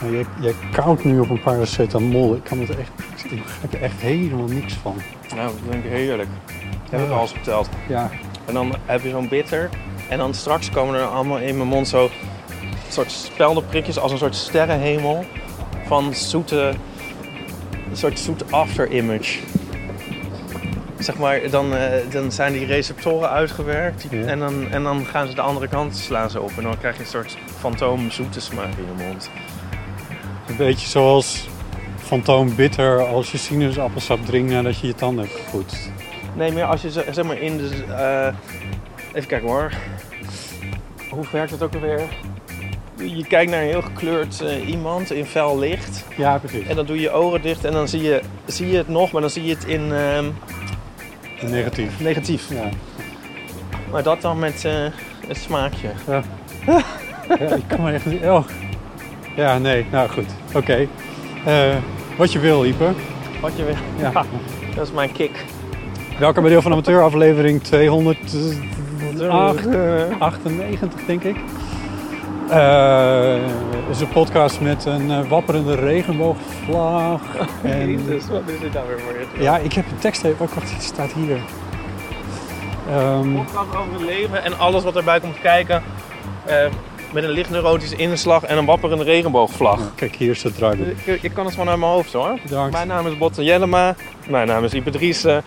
Nou, jij, jij koudt nu op een paracetamol. Ik kan het echt, ik begrijp er echt helemaal niks van. Nou, dat vind ik heerlijk. Heb ik Ja. al eens verteld. Ja, En dan heb je zo'n bitter. En dan straks komen er allemaal in mijn mond zo soort speldenprikjes als een soort sterrenhemel van zoete, een soort zoet after image. Zeg maar, dan, eh, dan zijn die receptoren uitgewerkt Ja. en, dan, en dan gaan ze de andere kant slaan ze op. En dan krijg je een soort fantoom zoete smaak in je mond. Een beetje zoals fantoom bitter als je sinaasappelsap drinkt nadat je je tanden hebt gepoetst. Nee, maar als je ze- zeg maar in de. eh, even kijken hoor. Hoe werkt het ook alweer? Je kijkt naar een heel gekleurd eh, iemand in fel licht. Ja, precies. En dan doe je je ogen dicht en dan zie je, zie je het nog, maar dan zie je het in ehm, Negatief. negatief. Ja. Maar dat dan met eh, het smaakje. ja, ik kan me echt niet... Oh. Ja, nee. Nou goed. Oké. Eh, wat je wil, Ieper. Wat je wil. Ja. Ja, dat is mijn kick. Welkom bij Deel van Amateur, aflevering 298, Eh, denk ik. Het is een podcast met een wapperende regenboogvlag. En, Jezus, wat is dit nou weer voor je? ja, ik heb een tekst even. Oh, het staat hier. Ehm, podcast over het leven en alles wat erbij komt kijken. Met een licht neurotische inslag en een wapperende regenboogvlag. kijk, hier is het draaiboek. Ik, ik kan het gewoon uit mijn hoofd hoor. Bedankt. Mijn naam is Botte Jellema. Mijn naam is Ipe Driessen.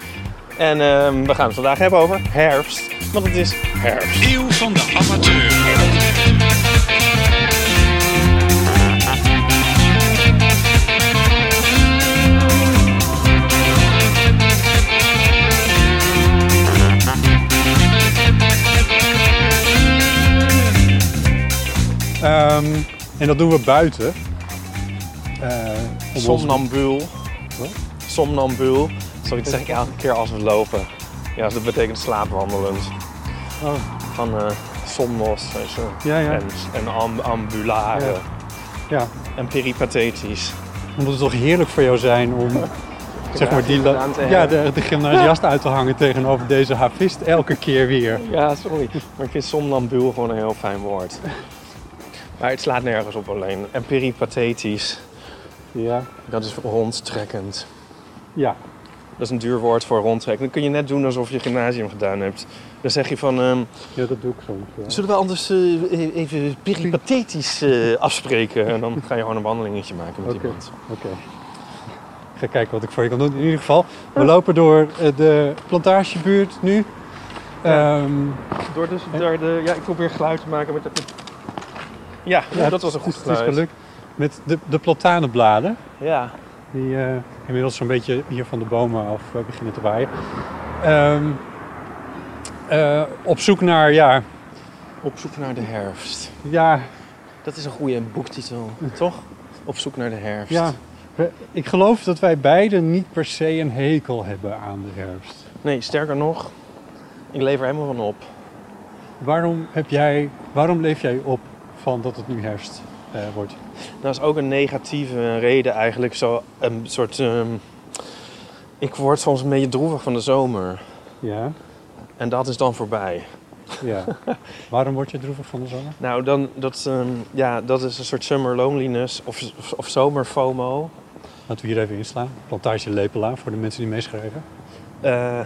En ehm, we gaan het vandaag hebben over herfst. Want het is herfst. Eeuw van de amateur. Ehm, en dat doen we buiten. Eh, om ons- Somnambuul. Wat? Somnambuul. Sorry, dat zeg ik elke keer als we lopen. Ja, dat betekent slaapwandelend. Oh, Van eh somnos weet je. Ja, ja. en, en am- ambulare. Ja. ja, En peripathetisch. omdat het toch heerlijk voor jou zijn om zeg maar, die, ja, de, de gymnasiast uit te hangen tegenover deze havist elke keer weer. Ja, sorry. Maar ik vind somnambuul gewoon een heel fijn woord. Maar het slaat nergens op alleen. En peripathetisch, Ja, dat is rondtrekkend. ja. Dat is een duur woord voor rondtrekken. Dan kun je net doen alsof je gymnasium gedaan hebt. Dan zeg je van, ehm, ja dat doe ik soms. Ja. zullen we anders eh, even peripathetisch eh, afspreken? En dan ga je gewoon een wandelingetje maken met Oké. iemand. Oké. Ik ga kijken wat ik voor je kan doen. In ieder geval, we lopen door eh, de plantagebuurt nu. Ehm, Door, dus, door de, ja, ik probeer geluid te maken met het... Ja, ja, dat was een goed het is geluid. gelukt. Met de, de platanenbladen. Ja. Die eh, inmiddels zo'n beetje hier van de bomen af eh, beginnen te waaien. Ehm, eh, op zoek naar, ja, Op zoek naar de herfst. ja, Dat is een goede boektitel, toch? Op zoek naar de herfst. ja. Ik geloof dat wij beiden niet per se een hekel hebben aan de herfst. Nee, sterker nog, ik leef er helemaal van op. Waarom, heb jij, waarom leef jij op van dat het nu herfst eh, wordt? Dat is ook een negatieve reden eigenlijk. Zo een soort... ehm, ik word soms een beetje droevig van de zomer. Ja, En dat is dan voorbij. ja. waarom word je droevig van de zomer? Nou, dan, dat, ehm, ja, dat is een soort summer loneliness of, of, of zomer FOMO. Laten we hier even inslaan. Plantage Lepela voor de mensen die meeschrijven. Eh,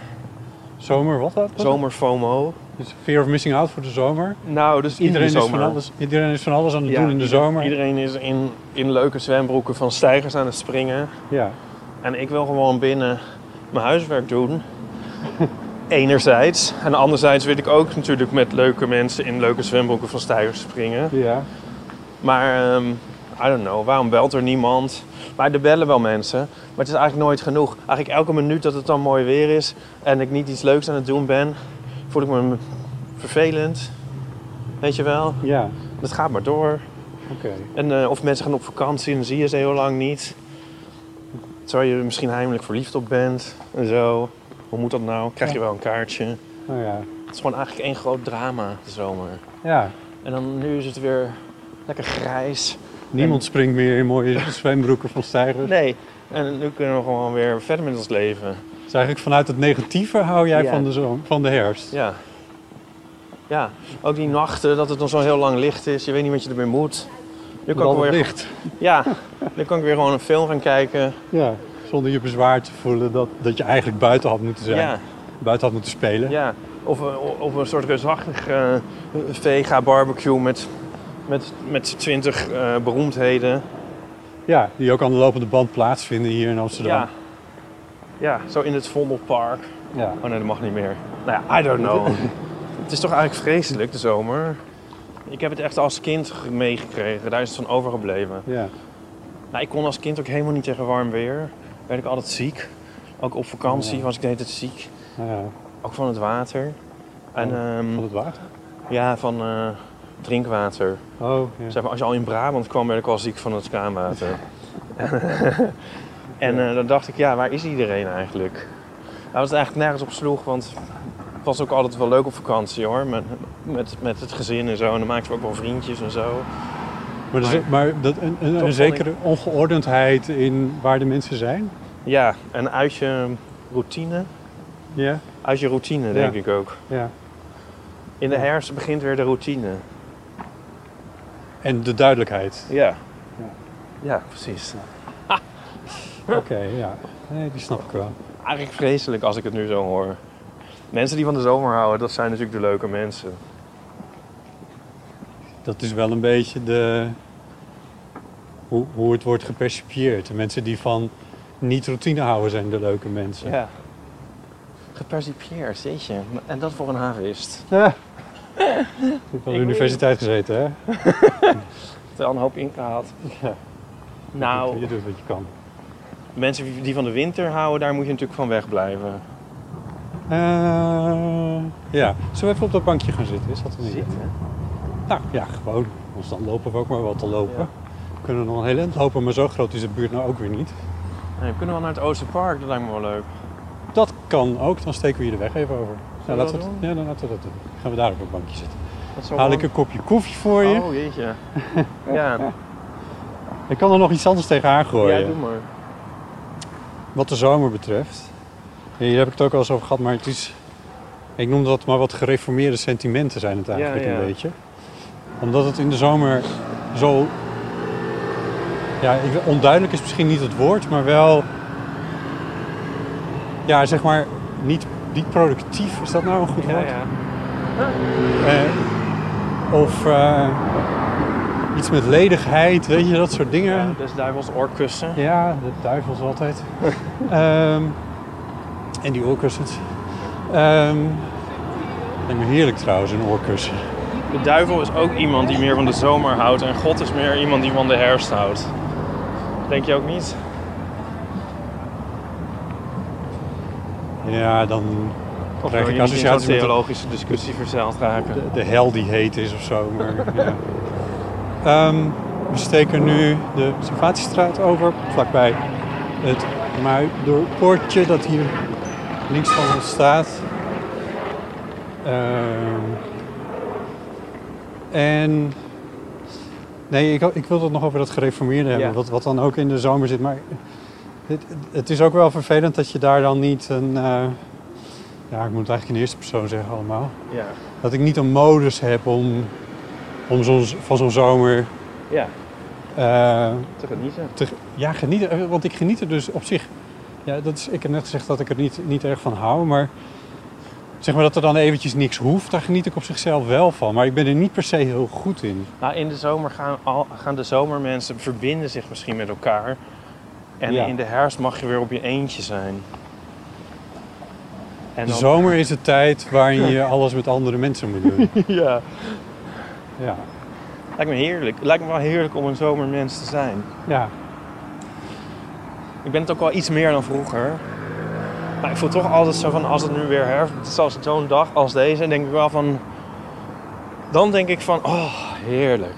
Zomer, wat? wat? zomer-FOMO. Dus fear of missing out voor de zomer. Nou, dus Iedereen iedere is, van alles, iedereen is van alles aan het Ja, doen in de zomer. Iedereen is in, in leuke zwembroeken van stijgers aan het springen. Ja. En ik wil gewoon binnen mijn huiswerk doen. Enerzijds. En anderzijds wil ik ook natuurlijk met leuke mensen in leuke zwembroeken van stijgers springen. ja. Maar, ehm, I don't know, waarom belt er niemand? Maar er bellen wel mensen. Maar het is eigenlijk nooit genoeg. Eigenlijk elke minuut dat het dan mooi weer is en ik niet iets leuks aan het doen ben, voel ik me vervelend. Weet je wel? Ja, Het gaat maar door. oké. En, eh, of mensen gaan op vakantie en dan zie je ze heel lang niet. Terwijl je er misschien heimelijk verliefd op bent en zo. Hoe moet dat nou? Krijg je wel een kaartje? Nou ja. Het is gewoon eigenlijk één groot drama, de zomer. Ja, En dan nu is het weer lekker grijs. niemand springt meer in mooie zwembroeken van stijgers. Nee, en nu kunnen we gewoon weer verder met ons leven. Dus eigenlijk vanuit het negatieve hou jij Ja. van, de zon, van de herfst. Ja. Ja, ook die nachten dat het dan zo heel lang licht is. Je weet niet wat je ermee moet. Nu kan ik weer, licht. ja, nu kan ik weer gewoon een film gaan kijken. Ja, zonder je bezwaar te voelen dat, dat je eigenlijk buiten had moeten zijn. Ja, Buiten had moeten spelen. ja. Of, eh, of een soort reusachtig eh, vega barbecue met, met, met twintig eh, beroemdheden. Ja, die ook aan de lopende band plaatsvinden hier in Amsterdam. Ja. Ja, zo in het Vondelpark. Ja. Oh nee, dat mag niet meer. Nou ja, I don't know. het is toch eigenlijk vreselijk, de zomer. Ik heb het echt als kind ge- meegekregen. Daar is het van overgebleven. ja. Nou, ik kon als kind ook helemaal niet tegen warm weer. Werd ik altijd ziek. Ook op vakantie Ja. was ik de hele tijd ziek. Ja, Ook van het water. En ehm, van het water. ja, van eh, drinkwater. Oh, ja. Zeg maar, als je al in Brabant kwam, werd ik al ziek van het kraanwater. en eh, dan dacht ik, ja, waar is iedereen eigenlijk? Nou, dat het eigenlijk nergens op sloeg, want het was ook altijd wel leuk op vakantie hoor. Met, met, met het gezin en zo. En dan maakten we ook wel vriendjes en zo. Maar, maar dat, een, een, zekere ongeordendheid in waar de mensen zijn. Ja, en uit je routine. Ja, Uit je routine, denk ik ook. ja. In de herfst begint weer de routine. En de duidelijkheid. Ja. Ja, precies. Oké, ja. Nee, die snap ik wel. Eigenlijk vreselijk als ik het nu zo hoor. Mensen die van de zomer houden, dat zijn natuurlijk de leuke mensen. Dat is wel een beetje de... Hoe, hoe het wordt gepercipieerd. De mensen die van niet routine houden zijn de leuke mensen. Ja. Gepercipieerd, jeetje. En dat voor een havist. Ja. Ik heb aan de universiteit gezeten, hè? Wel een hoop ingehaald. Ja. Nou, Je doet wat je kan. Mensen die van de winter houden, daar moet je natuurlijk van wegblijven. Eh, ja. Zullen we even op dat bankje gaan zitten? Is dat een idee? Nou, ja, gewoon. Anders dan lopen we ook maar wat te lopen. Ja. We kunnen nog een heel eind lopen, maar zo groot is de buurt nou ook weer niet. Nee, we kunnen wel naar het Oosterpark, dat lijkt me wel leuk. Dat kan ook, dan steken we hier de weg even over. Laten we, dat het- ja, dan laten we dat doen. Dan gaan we daar op een bankje zitten. Haal ik een kopje koffie voor je. Oh, jeetje. ja, Ik kan er nog iets anders tegenaan gooien. ja, doe maar. Wat de zomer betreft. Hier heb ik het ook al eens over gehad, maar het is... Ik noem dat maar wat gereformeerde sentimenten zijn het eigenlijk Ja, ja. een beetje. Omdat het in de zomer zo... Ja, ik, onduidelijk is misschien niet het woord, maar wel... Ja, zeg maar, niet, niet productief. Is dat nou een goed woord? ja. Eh, of eh, iets met ledigheid, weet je, dat soort dingen. ja des duivels oorkussen. Ja, de duivels altijd. Ehm, en die oorkussens. Ehm lijkt me heerlijk trouwens, een oorkussen. De duivel is ook iemand die meer van de zomer houdt. En God is meer iemand die van de herfst houdt. Denk je ook niet? Ja, dan Of krijg ik met de, theologische discussie verzeild raken? de, de hel die heet is of zo. Maar, ja. Ehm, we steken nu de Salvatiestraat over, vlakbij het Muiderpoortje dat hier links van ons staat. Ehm, en nee, ik, ik wil het nog over dat gereformeerde hebben, Ja. wat, wat dan ook in de zomer zit. Maar het, het is ook wel vervelend dat je daar dan niet een... eh, ja, ik moet het eigenlijk in de eerste persoon zeggen allemaal. Ja. Dat ik niet een modus heb om, om van zo'n zomer Ja, eh, te genieten. te, ja, genieten. Eh, Want ik geniet er dus op zich Ja, dat is, ik heb net gezegd dat ik er niet, niet erg van hou, maar zeg maar dat er dan eventjes niks hoeft, daar geniet ik op zichzelf wel van. Maar ik ben er niet per se heel goed in. Nou, in de zomer gaan, al, gaan de zomermensen verbinden zich misschien met elkaar. En Ja. in de herfst mag je weer op je eentje zijn. En De zomer is de tijd waarin je alles met andere mensen moet doen. ja. Ja, Lijkt me heerlijk. Lijkt me wel heerlijk om een zomermens te zijn. ja. Ik ben het ook wel iets meer dan vroeger. Maar ik voel toch altijd zo van, als het nu weer herfst, zoals zo'n dag als deze, denk ik wel van... Dan denk ik van, oh, heerlijk.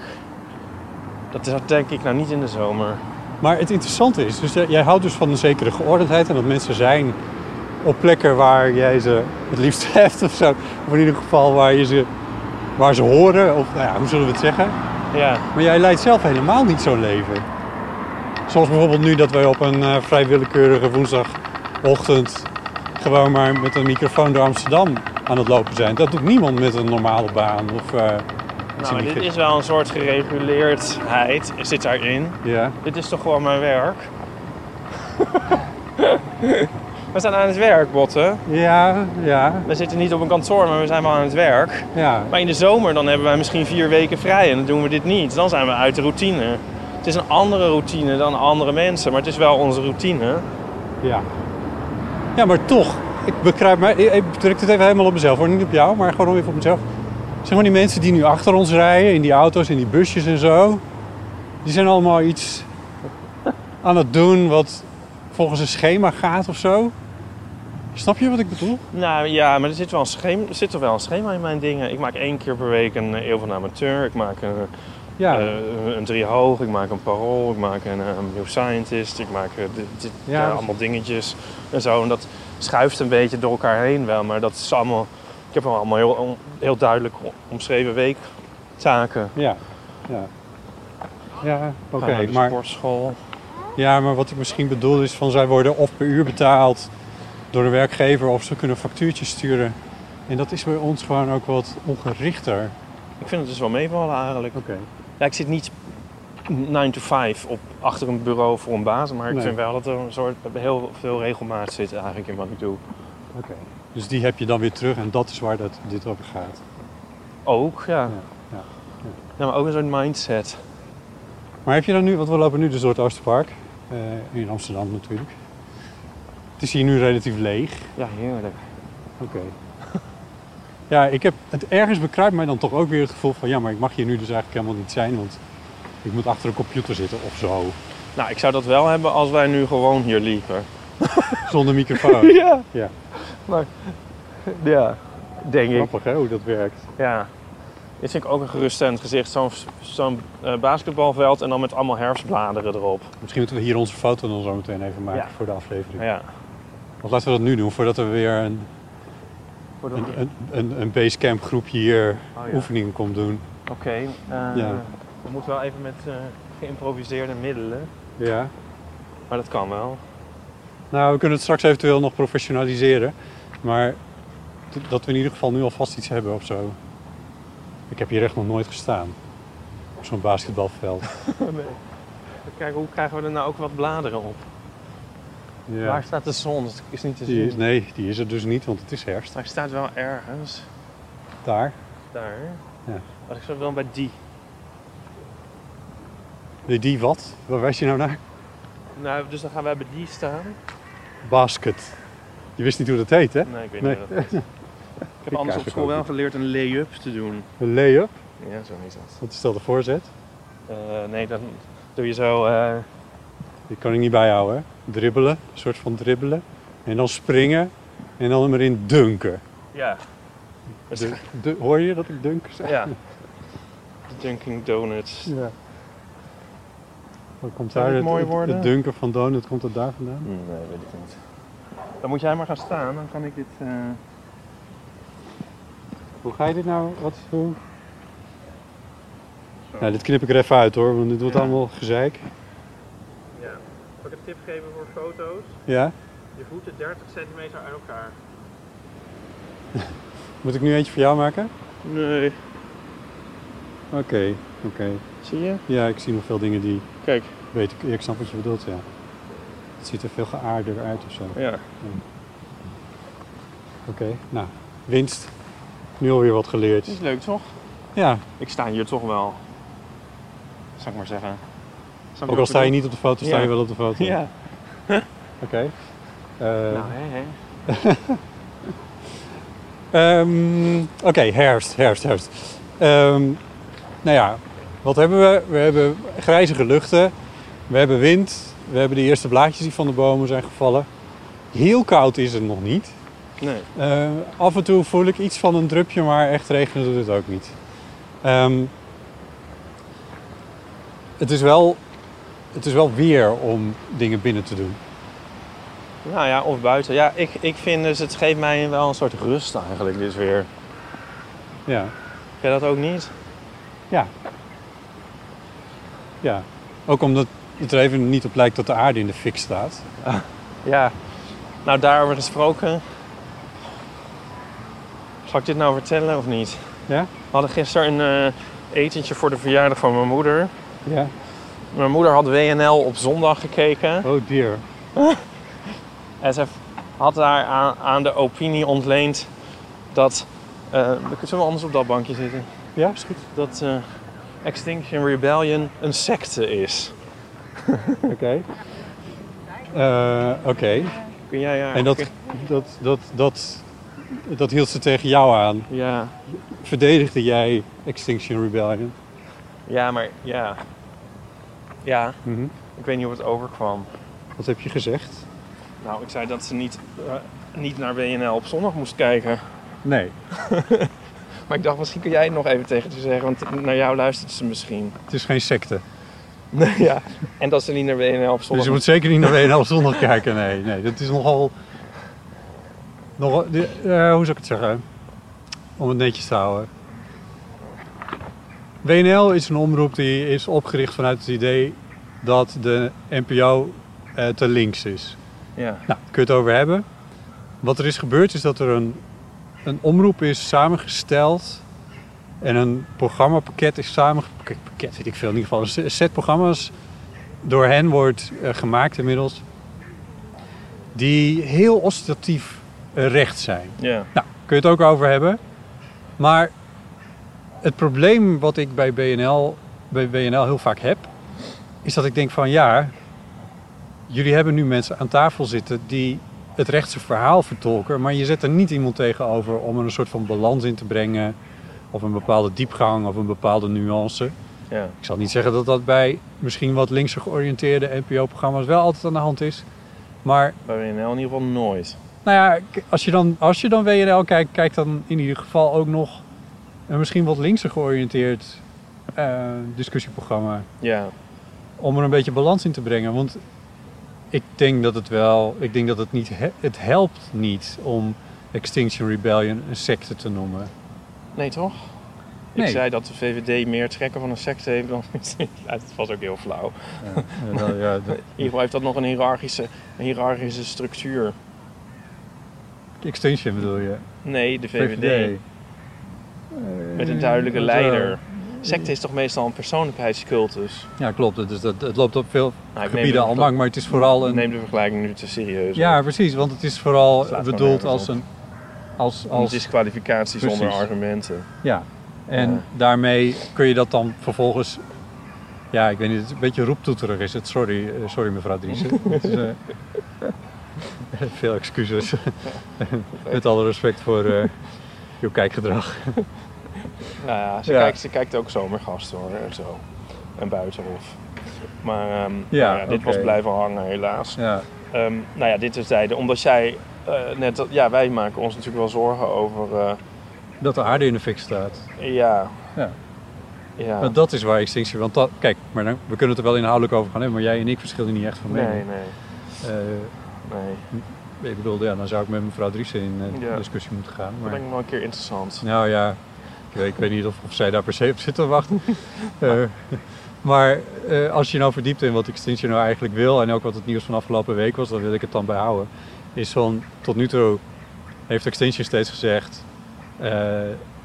Dat is- dat denk ik nou niet in de zomer. Maar het interessante is, dus jij houdt dus van een zekere geordendheid en dat mensen zijn op plekken waar jij ze het liefst hebt of zo. Of in ieder geval waar, je ze, waar ze horen, of nou ja, hoe zullen we het zeggen. Ja, Maar jij leidt zelf helemaal niet zo'n leven. Zoals bijvoorbeeld nu dat wij op een eh, vrij willekeurige woensdagochtend gewoon maar met een microfoon door Amsterdam aan het lopen zijn. Dat doet niemand met een normale baan. Of, eh, nou, dit is wel een soort gereguleerdheid, zit daarin. Ja, Dit is toch gewoon mijn werk? we zijn aan het werk, Botten. ja, ja, We zitten niet op een kantoor, maar we zijn wel aan het werk. ja. Maar in de zomer dan hebben wij misschien vier weken vrij en dan doen we dit niet. Dan zijn we uit de routine. Het is een andere routine dan andere mensen, maar het is wel onze routine. Ja. Ja, maar toch. Ik begrijp mij. Ik ik druk het even helemaal op mezelf hoor. Niet op jou, maar gewoon even op mezelf. Zeg maar die mensen die nu achter ons rijden, in die auto's, in die busjes en zo. Die zijn allemaal iets aan het doen wat volgens een schema gaat of zo. Snap je wat ik bedoel? Nou ja, maar er zit, wel een schema, er zit toch wel een schema in mijn dingen. Ik maak één keer per week een eh, eeuw van amateur. Ik maak een, Ja. eh, een driehoog, ik maak een parool, ik maak een, eh, een New Scientist. Ik maak eh, dit, dit- Ja, ja, dat- allemaal dingetjes en zo. En dat schuift een beetje door elkaar heen wel. Maar dat is allemaal... Ik heb allemaal heel, heel duidelijk omschreven weektaken. ja. Ja. Ja, oké. Maar, sportschool. ja, maar wat ik misschien bedoel is van zij worden of per uur betaald door de werkgever of ze kunnen factuurtjes sturen. En dat is bij ons gewoon ook wat ongerichter. Ik vind het dus wel meevallen eigenlijk. Oké. Ja, ik zit niet 9 to 5 op, achter een bureau voor een baas, maar ik Nee. vind wel dat er een soort heel veel regelmaat zit eigenlijk in wat ik doe. Oké. Dus die heb je dan weer terug en dat is waar dat, dit over gaat. Ook, ja. Ja, ja, Ja, maar ook een soort mindset. Maar heb je dan nu, want we lopen nu dus door het Oosterpark, eh, in Amsterdam natuurlijk. Het is hier nu relatief leeg. Ja, heerlijk. Oké. Ja, ik heb het ergens bekruipt mij dan toch ook weer het gevoel van ja, maar ik mag hier nu dus eigenlijk helemaal niet zijn, want ik moet achter een computer zitten of zo. Nou, ik zou dat wel hebben als wij nu gewoon hier liepen. Zonder microfoon. Ja. Ja. Maar, ja, denk ik. Grappig hè, hoe dat werkt. Ja. Dit vind ik ook een geruststellend gezicht. Zo'n zo'n eh, basketbalveld en dan met allemaal herfstbladeren erop. Misschien moeten we hier onze foto dan zo meteen even maken Ja. voor de aflevering. Ja. Of laten we dat nu doen, voordat we weer een, een, een, een, een basecamp groepje hier Oh, ja. oefeningen komt doen. Oké. eh, Ja. We moeten wel even met eh, geïmproviseerde middelen. Ja. Maar dat kan wel. Nou, we kunnen het straks eventueel nog professionaliseren. Maar dat we in ieder geval nu alvast iets hebben of zo. Ik heb hier echt nog nooit gestaan. Op zo'n basketbalveld. nee. Kijk, hoe krijgen we er nou ook wat bladeren op? Ja. Waar staat de zon? Dat is niet te Die zien. is, nee, die is er dus niet, want het is herfst. Hij staat wel ergens. Daar. Daar. Ja. Maar ik zou wel bij die. Die, die wat? Waar wijs je nou naar? Nou, dus dan gaan wij bij die staan. Basket. Je wist niet hoe dat heet, hè? Nee, ik weet Nee. niet hoe dat heet. Ik heb anders op school wel geleerd een lay-up te doen. Een lay-up. Ja, zo is dat. Wat is dat de voorzet? Eh, nee, dan doe je zo... eh, Die kan ik niet bijhouden, hè? Dribbelen. Een soort van dribbelen. En dan springen. En dan hem erin dunken. ja. De, de- hoor je dat ik dunk zeg? ja. De Dunkin' Donuts. Ja. Wat komt Zou daar? Het, mooi het- worden? het dunken van donut, komt dat daar vandaan? Nee, weet ik niet. Dan moet jij maar gaan staan, dan kan ik dit... eh, Hoe ga je dit nou? Wat hoe? Nou, dit knip ik er even uit hoor, want dit wordt Ja. allemaal gezeik. Ja. Zal ik een tip geven voor foto's? Ja? Je voeten 30 centimeter uit elkaar. Moet ik nu eentje voor jou maken? Nee. Oké, oké. Zie je? Ja, ik zie nog veel dingen die Kijk. weet ik. Ik snap wat je bedoelt, ja. Het ziet er veel geaarder uit of zo. Ja. Oké, nou, winst. Nu alweer wat geleerd. Is leuk toch? Ja, Ik sta hier toch wel. Zou ik maar zeggen. Ook al sta je niet op de foto, sta je wel op de foto. Ja. Oké. Eh, Nou, hè, hè. Ehm, Oké, herfst, herfst, herfst. Ehm, nou ja, wat hebben we? We hebben grijzige luchten, we hebben wind, we hebben de eerste blaadjes die van de bomen zijn gevallen. Heel koud is het nog niet. Nee. Eh, af en toe voel ik iets van een drupje, maar echt regenen doet het ook niet. Ehm, het, is wel, het is wel weer om dingen binnen te doen. Nou ja, of buiten. Ja, ik, ik vind dus, het geeft mij wel een soort rust eigenlijk, dit weer. Ja, jij dat ook niet? ja. Ja, ook omdat het er even niet op lijkt dat de aarde in de fik staat. Ja. Nou, daarover gesproken. Zal ik dit nou vertellen of niet? Ja? We hadden gisteren een eh, etentje voor de verjaardag van mijn moeder. Ja. Mijn moeder had WNL op zondag gekeken. Oh dear. En ze had daar aan, aan de opinie ontleend dat... eh, zullen we anders op dat bankje zitten? Ja, is goed. Dat eh, Extinction Rebellion een secte is. Oké. Eh, Oké. Kun jij. En dat, dat, dat, dat, dat hield ze tegen jou aan. Ja, Verdedigde jij Extinction Rebellion? ja, maar ja. Ja, Mhm. ik weet niet hoe het overkwam. Wat heb je gezegd? Nou, ik zei dat ze niet, eh, niet naar WNL op zondag moest kijken. Nee. Maar ik dacht, misschien kun jij het nog even tegen ze zeggen, want naar jou luistert ze misschien. Het is geen secte. Nee, ja. En dat ze niet naar WNL op Dus zondag je moet zeker niet naar WNL zondag kijken. Nee, nee. Dat is nogal... nogal de- eh, hoe zou ik het zeggen? Om het netjes te houden. WNL is een omroep die is opgericht vanuit het idee dat de NPO eh, te links is. Ja. Nou, kun je het over hebben. Wat er is gebeurd is dat er een, een omroep is samengesteld en een programmapakket is samengepakket, pakket weet ik veel, in ieder geval een se- set programma's door hen wordt eh, gemaakt inmiddels, die heel ostentatief eh, recht zijn. Ja. Nou, kun je het ook over hebben. Maar het probleem wat ik bij BNL, bij BNL heel vaak heb, is dat ik denk van ja, jullie hebben nu mensen aan tafel zitten die het rechtse verhaal vertolken, maar je zet er niet iemand tegenover om er een soort van balans in te brengen, of een bepaalde diepgang of een bepaalde nuance. Ja. Ik zal niet zeggen dat dat bij misschien wat linkser georiënteerde NPO-programma's wel altijd aan de hand is, maar Bij WNL in ieder geval nooit. nou ja, als je dan, als je dan WNL kijkt, kijk dan in ieder geval ook nog een misschien wat linkser georiënteerd eh, discussieprogramma. Ja. Om er een beetje balans in te brengen. Want ik denk dat het wel, ik denk dat het niet, he- het helpt niet om Extinction Rebellion een secte te noemen. Nee, toch? Nee. Ik zei dat de VVD meer trekken van een secte heeft dan... ja, het was ook heel flauw. ja, In ieder geval heeft dat nog een hiërarchische, een hiërarchische structuur. Extinction bedoel je? Nee, de VVD. Met een duidelijke Eh, leider. Secte is toch meestal een persoonlijkheidscultus? Ja, klopt. Het, is dat, het loopt op veel Nou, gebieden de- al lang, maar het is vooral een... neem de vergelijking nu te serieus. Ja, precies. Want het is vooral bedoeld als een... Als, Als zonder Precies. argumenten. Ja, en Ja. daarmee kun je dat dan vervolgens... Ja, ik weet niet, het een beetje roeptoeterig is het. Sorry, eh, sorry mevrouw Driessen. Het is, eh, veel excuses. Met alle respect voor eh, uw kijkgedrag. Nou ja, ze, Ja. Kijkt, ze kijkt ook zomergasten hoor, en zo. En buitenhof. Maar ehm, Ja, nou ja, dit was blijven hangen helaas. Ja, Ehm, nou ja, dit is zijde. Omdat jij eh, net... dat- Ja, wij maken ons natuurlijk wel zorgen over... eh, dat de aarde in de fik staat. ja. Ja. Ja. Maar dat is waar extinctie... Want dat, kijk, maar dan, we kunnen het er wel inhoudelijk over gaan hebben... maar jij en ik verschillen niet echt van nee, mening. nee, Eh, nee. ik bedoel, ja, dan zou ik met mevrouw Driessen in Ja. discussie moeten gaan. Dat Maar... lijkt me wel een keer interessant. Nou ja, ik weet, ik weet niet of, of zij daar per se op zit te wachten. Eh, maar eh, als je nou verdiept in wat Extinction nou eigenlijk wil en ook wat het nieuws van afgelopen week was, dan wil ik het dan bijhouden. Is van tot nu toe heeft Extinction steeds gezegd, eh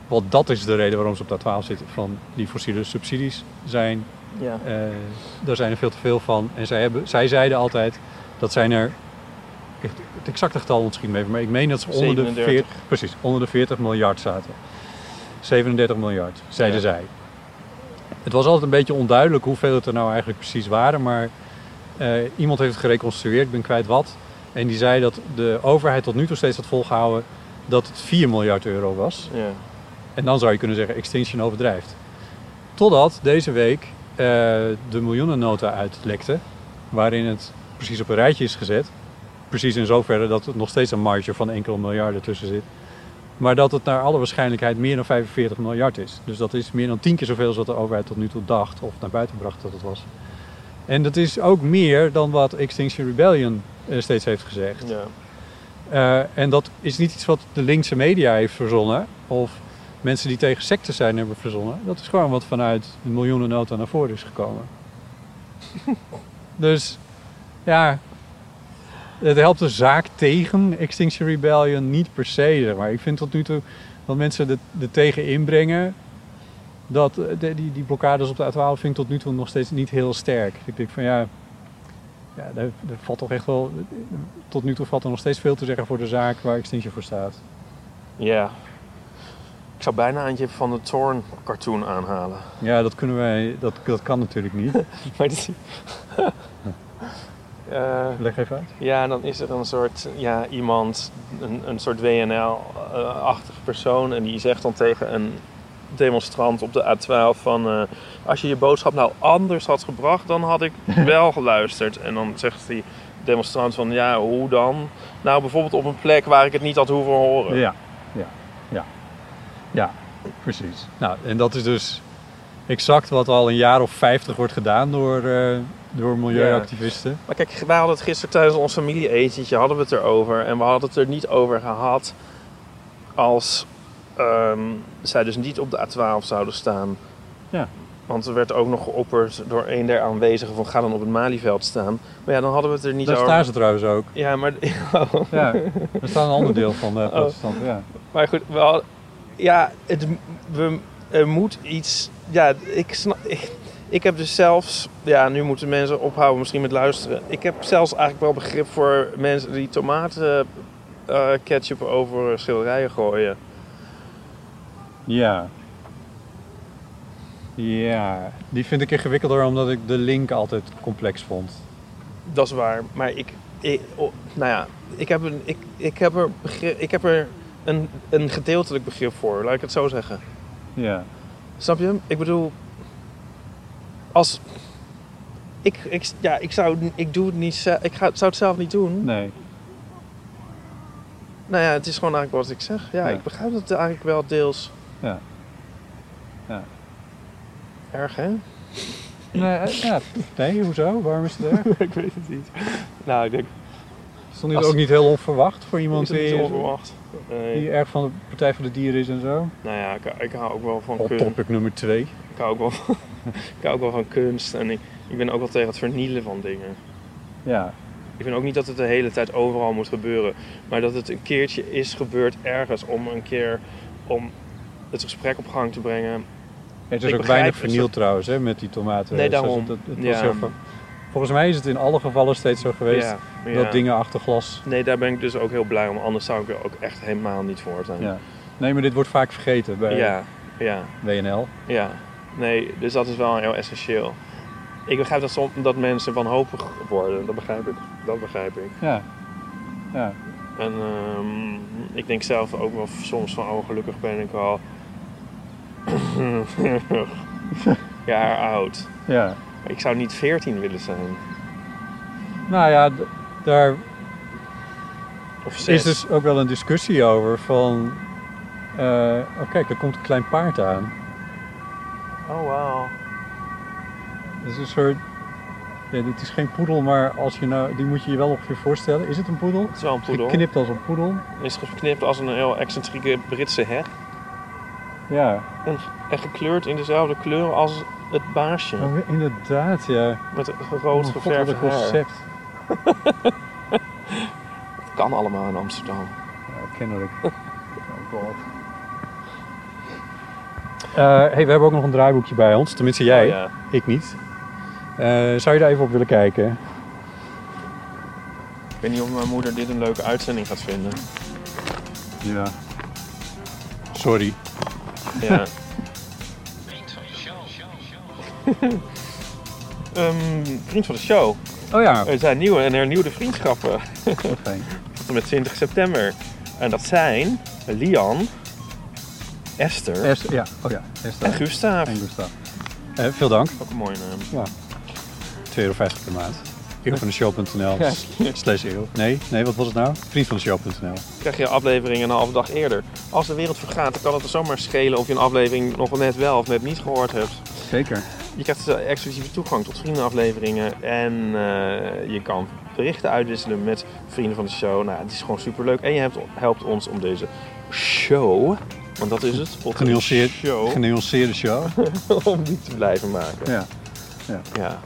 want dat is de reden waarom ze op dat 12 zitten, van die fossiele subsidies zijn, Ja. daar zijn er veel te veel van. En zij, hebben, zij zeiden altijd, Dat zijn er, ik- het exacte getal misschien even, maar ik meen dat ze onder de, 37. 40, precies, onder de 40 miljard zaten. 37 miljard, zeiden Ja. zij. Het was altijd een beetje onduidelijk hoeveel het er nou eigenlijk precies waren, maar eh, iemand heeft het gereconstrueerd, ik ben kwijt wat. En die zei dat de overheid tot nu toe steeds had volgehouden dat het 4 miljard euro was. Ja. En dan zou je kunnen zeggen, Extinction overdrijft. Totdat deze week eh, de miljoenennota uitlekte, waarin het precies op een rijtje is gezet. Precies in zoverre dat er nog steeds een marge van enkele miljarden tussen zit. Maar dat het naar alle waarschijnlijkheid meer dan 45 miljard is. Dus dat is meer dan tien keer zoveel als wat de overheid tot nu toe dacht, of naar buiten bracht dat het was. En dat is ook meer dan wat Extinction Rebellion eh, steeds heeft gezegd. Ja. Eh, en dat is niet iets wat de linkse media heeft verzonnen. Of mensen die tegen secten zijn hebben verzonnen. Dat is gewoon wat vanuit de miljoenennota naar voren is gekomen. dus ja, het helpt de zaak tegen Extinction Rebellion niet per se. zeg Maar ik vind tot nu toe dat mensen er er tegen inbrengen. Dat eh, de- die, die blokkades op de A12 vind ik tot nu toe nog steeds niet heel sterk. Ik denk van ja, ja daar, daar valt toch echt wel. Tot nu toe valt er nog steeds veel te zeggen voor de zaak waar Extinction voor staat. Ja. Ik zou bijna eentje van de Thorn cartoon aanhalen. Ja, dat kunnen wij, dat, dat kan natuurlijk niet. Maar Eh, Leg even uit. ja, dan is er een soort, ja, iemand, een, een soort WNL-achtige persoon. En die zegt dan tegen een demonstrant op de A12 van... eh, als je je boodschap nou anders had gebracht, dan had ik wel geluisterd. En dan zegt die demonstrant van, ja, hoe dan? Nou, bijvoorbeeld op een plek waar ik het niet had hoeven horen. Ja, ja, ja. Ja, precies. Nou, en dat is dus exact wat al een jaar of 50 wordt gedaan door, eh, door milieuactivisten. Maar kijk, wij hadden het gisteren tijdens ons familieetentje hadden we het erover. En we hadden het er niet over gehad als ehm, zij dus niet op de A12 zouden staan. Ja. Want er werd ook nog geopperd door een der aanwezigen van ga dan op het Malieveld staan. Maar ja, dan hadden we het er niet Daar over. staan ze trouwens ook. Ja, maar, Ja, er staat een ander deel van de protestanten, ja. maar goed, we hadden- ja, het, we, er moet iets. Ja, ik snap. Ik, ik heb dus zelfs, ja, nu moeten mensen ophouden misschien met luisteren. Ik heb zelfs eigenlijk wel begrip voor mensen die tomaten eh, ketchup over schilderijen gooien. Ja. Ja, die vind ik ingewikkelder omdat ik de link altijd complex vond. Dat is waar. Maar ik, ik oh, nou ja, ik heb, een, ik, ik heb er, begrip, ik heb er een, een gedeeltelijk begrip voor, laat ik het zo zeggen. Ja. Snap je? Ik bedoel, als. Ik, ik, ja, ik, zou, ik, doe het niet, ik ga, zou het zelf niet doen. Nee. Nou ja, het is gewoon eigenlijk wat ik zeg. Ja, Ja. ik begrijp het eigenlijk wel deels. Ja. Ja. Erg, hè? Nee, eh, ja. nee, hoezo? Waarom is het er? ik weet het niet. Nou, ik denk, Dit Als- ook niet heel onverwacht voor iemand is het niet die, onverwacht? Nee. die erg van de Partij van de Dieren is en zo? Nou ja, ik, ik hou ook wel van Hot kunst. topic nummer twee. Ik hou ook wel, ik hou ook wel van kunst. En ik, ik ben ook wel tegen het vernielen van dingen. Ja. Ik vind ook niet dat het de hele tijd overal moet gebeuren. Maar dat het een keertje is gebeurd ergens om een keer om het gesprek op gang te brengen. Het is Ik ook begrijp weinig het. vernield trouwens, hè, met die tomaten. Nee, daarom. het- het was Ja. heel ver- Volgens mij is het in alle gevallen steeds zo geweest Ja, dat dingen achter glas... Nee, daar ben ik dus ook heel blij om. Anders zou ik er ook echt helemaal niet voor zijn. Ja. Nee, maar dit wordt vaak vergeten bij ja, ja. WNL. ja. Nee, dus dat is wel heel essentieel. Ik begrijp dat, som, dat mensen wanhopig worden. Dat begrijp ik. Dat begrijp ik. Ja. Ja. En ehm, ik denk zelf ook wel soms van, oh gelukkig ben ik al jaar oud. Ja. Ik zou niet 14 willen zijn. Nou ja, daar Of is 6. dus ook wel een discussie over van... oh kijk, er komt een klein paard aan. Oh wauw. Dat is een soort... Ja, dit is geen poedel, maar als je nou, die moet je je wel ongeveer voorstellen. Is het een poedel? Het is wel een poedel. Geknipt als een poedel. Is geknipt als een heel excentrieke Britse heg. Ja, En, en gekleurd in dezelfde kleur als het baasje. oh, inderdaad, ja. Met een rood Oh, geverfd een concept. Het kan allemaal in Amsterdam. Ja, kennelijk. oh god. Eh, hey, we hebben ook nog een draaiboekje bij ons. Tenminste jij, Oh, ja. ik niet. Eh, zou je daar even op willen kijken? weet niet of mijn moeder dit een leuke uitzending gaat vinden. Ja. Sorry. Ja. Ehm, vriend van de show. Oh ja, Er zijn nieuwe en hernieuwde vriendschappen. wat fijn. Tot en met 20 september. En dat zijn Lian, Esther Esther, ja. Oh ja, Esther. en Gustav. En Gustav. Eh, veel dank. Ook een mooie naam. 2,50 euro per maand. Eeuwvandeshow.nl Ja. slash eeuw. Nee, nee, wat was het nou? Vriendvandeshow.nl. krijg je afleveringen een halve dag eerder. Als de wereld vergaat, dan kan het er zomaar schelen of je een aflevering nog net wel of net niet gehoord hebt. Zeker. Je krijgt dus exclusieve toegang tot vriendenafleveringen en eh, je kan berichten uitwisselen met vrienden van de show. Nou, het is gewoon superleuk. En je helpt, helpt ons om deze show, want dat is het, op Genuanceerd, show, genuanceerde show. om die te blijven maken. Ja. Ja.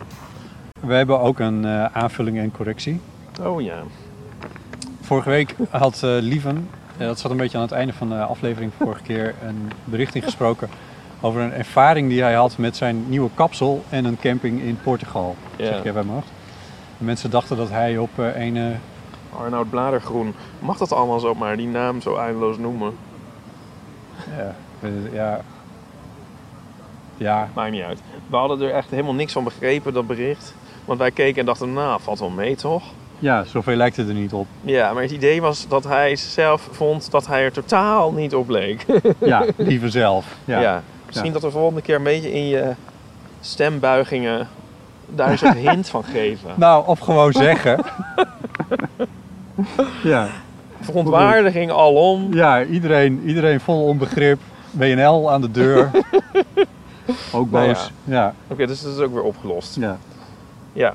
We hebben ook een eh, aanvulling en correctie. Oh ja. Vorige week had eh Lieven, dat zat een beetje aan het einde van de aflevering vorige keer, een bericht ingesproken over een ervaring die hij had met zijn nieuwe kapsel en een camping in Portugal. Ja. Zeg ik even uit mensen dachten dat hij op eh, een... eh, Arnoud Bladergroen. Mag dat allemaal zomaar die naam zo eindeloos noemen? ja, eh, ja, ja, Maakt niet uit. We hadden er echt helemaal niks van begrepen, dat bericht. Want wij keken en dachten, nou, valt wel mee toch? ja, zoveel lijkt het er niet op. Ja, maar het idee was dat hij zelf vond dat hij er totaal niet op leek. Ja, Lieven zelf. Ja. Ja. Misschien dat we volgende keer een beetje in je stembuigingen daar een soort hint van geven. Nou, of gewoon zeggen. ja. Verontwaardiging alom. ja, iedereen, iedereen vol onbegrip. WNL aan de deur. Ook Nou boos. ja. Oké, dus dat is ook weer opgelost. Ja. Ja.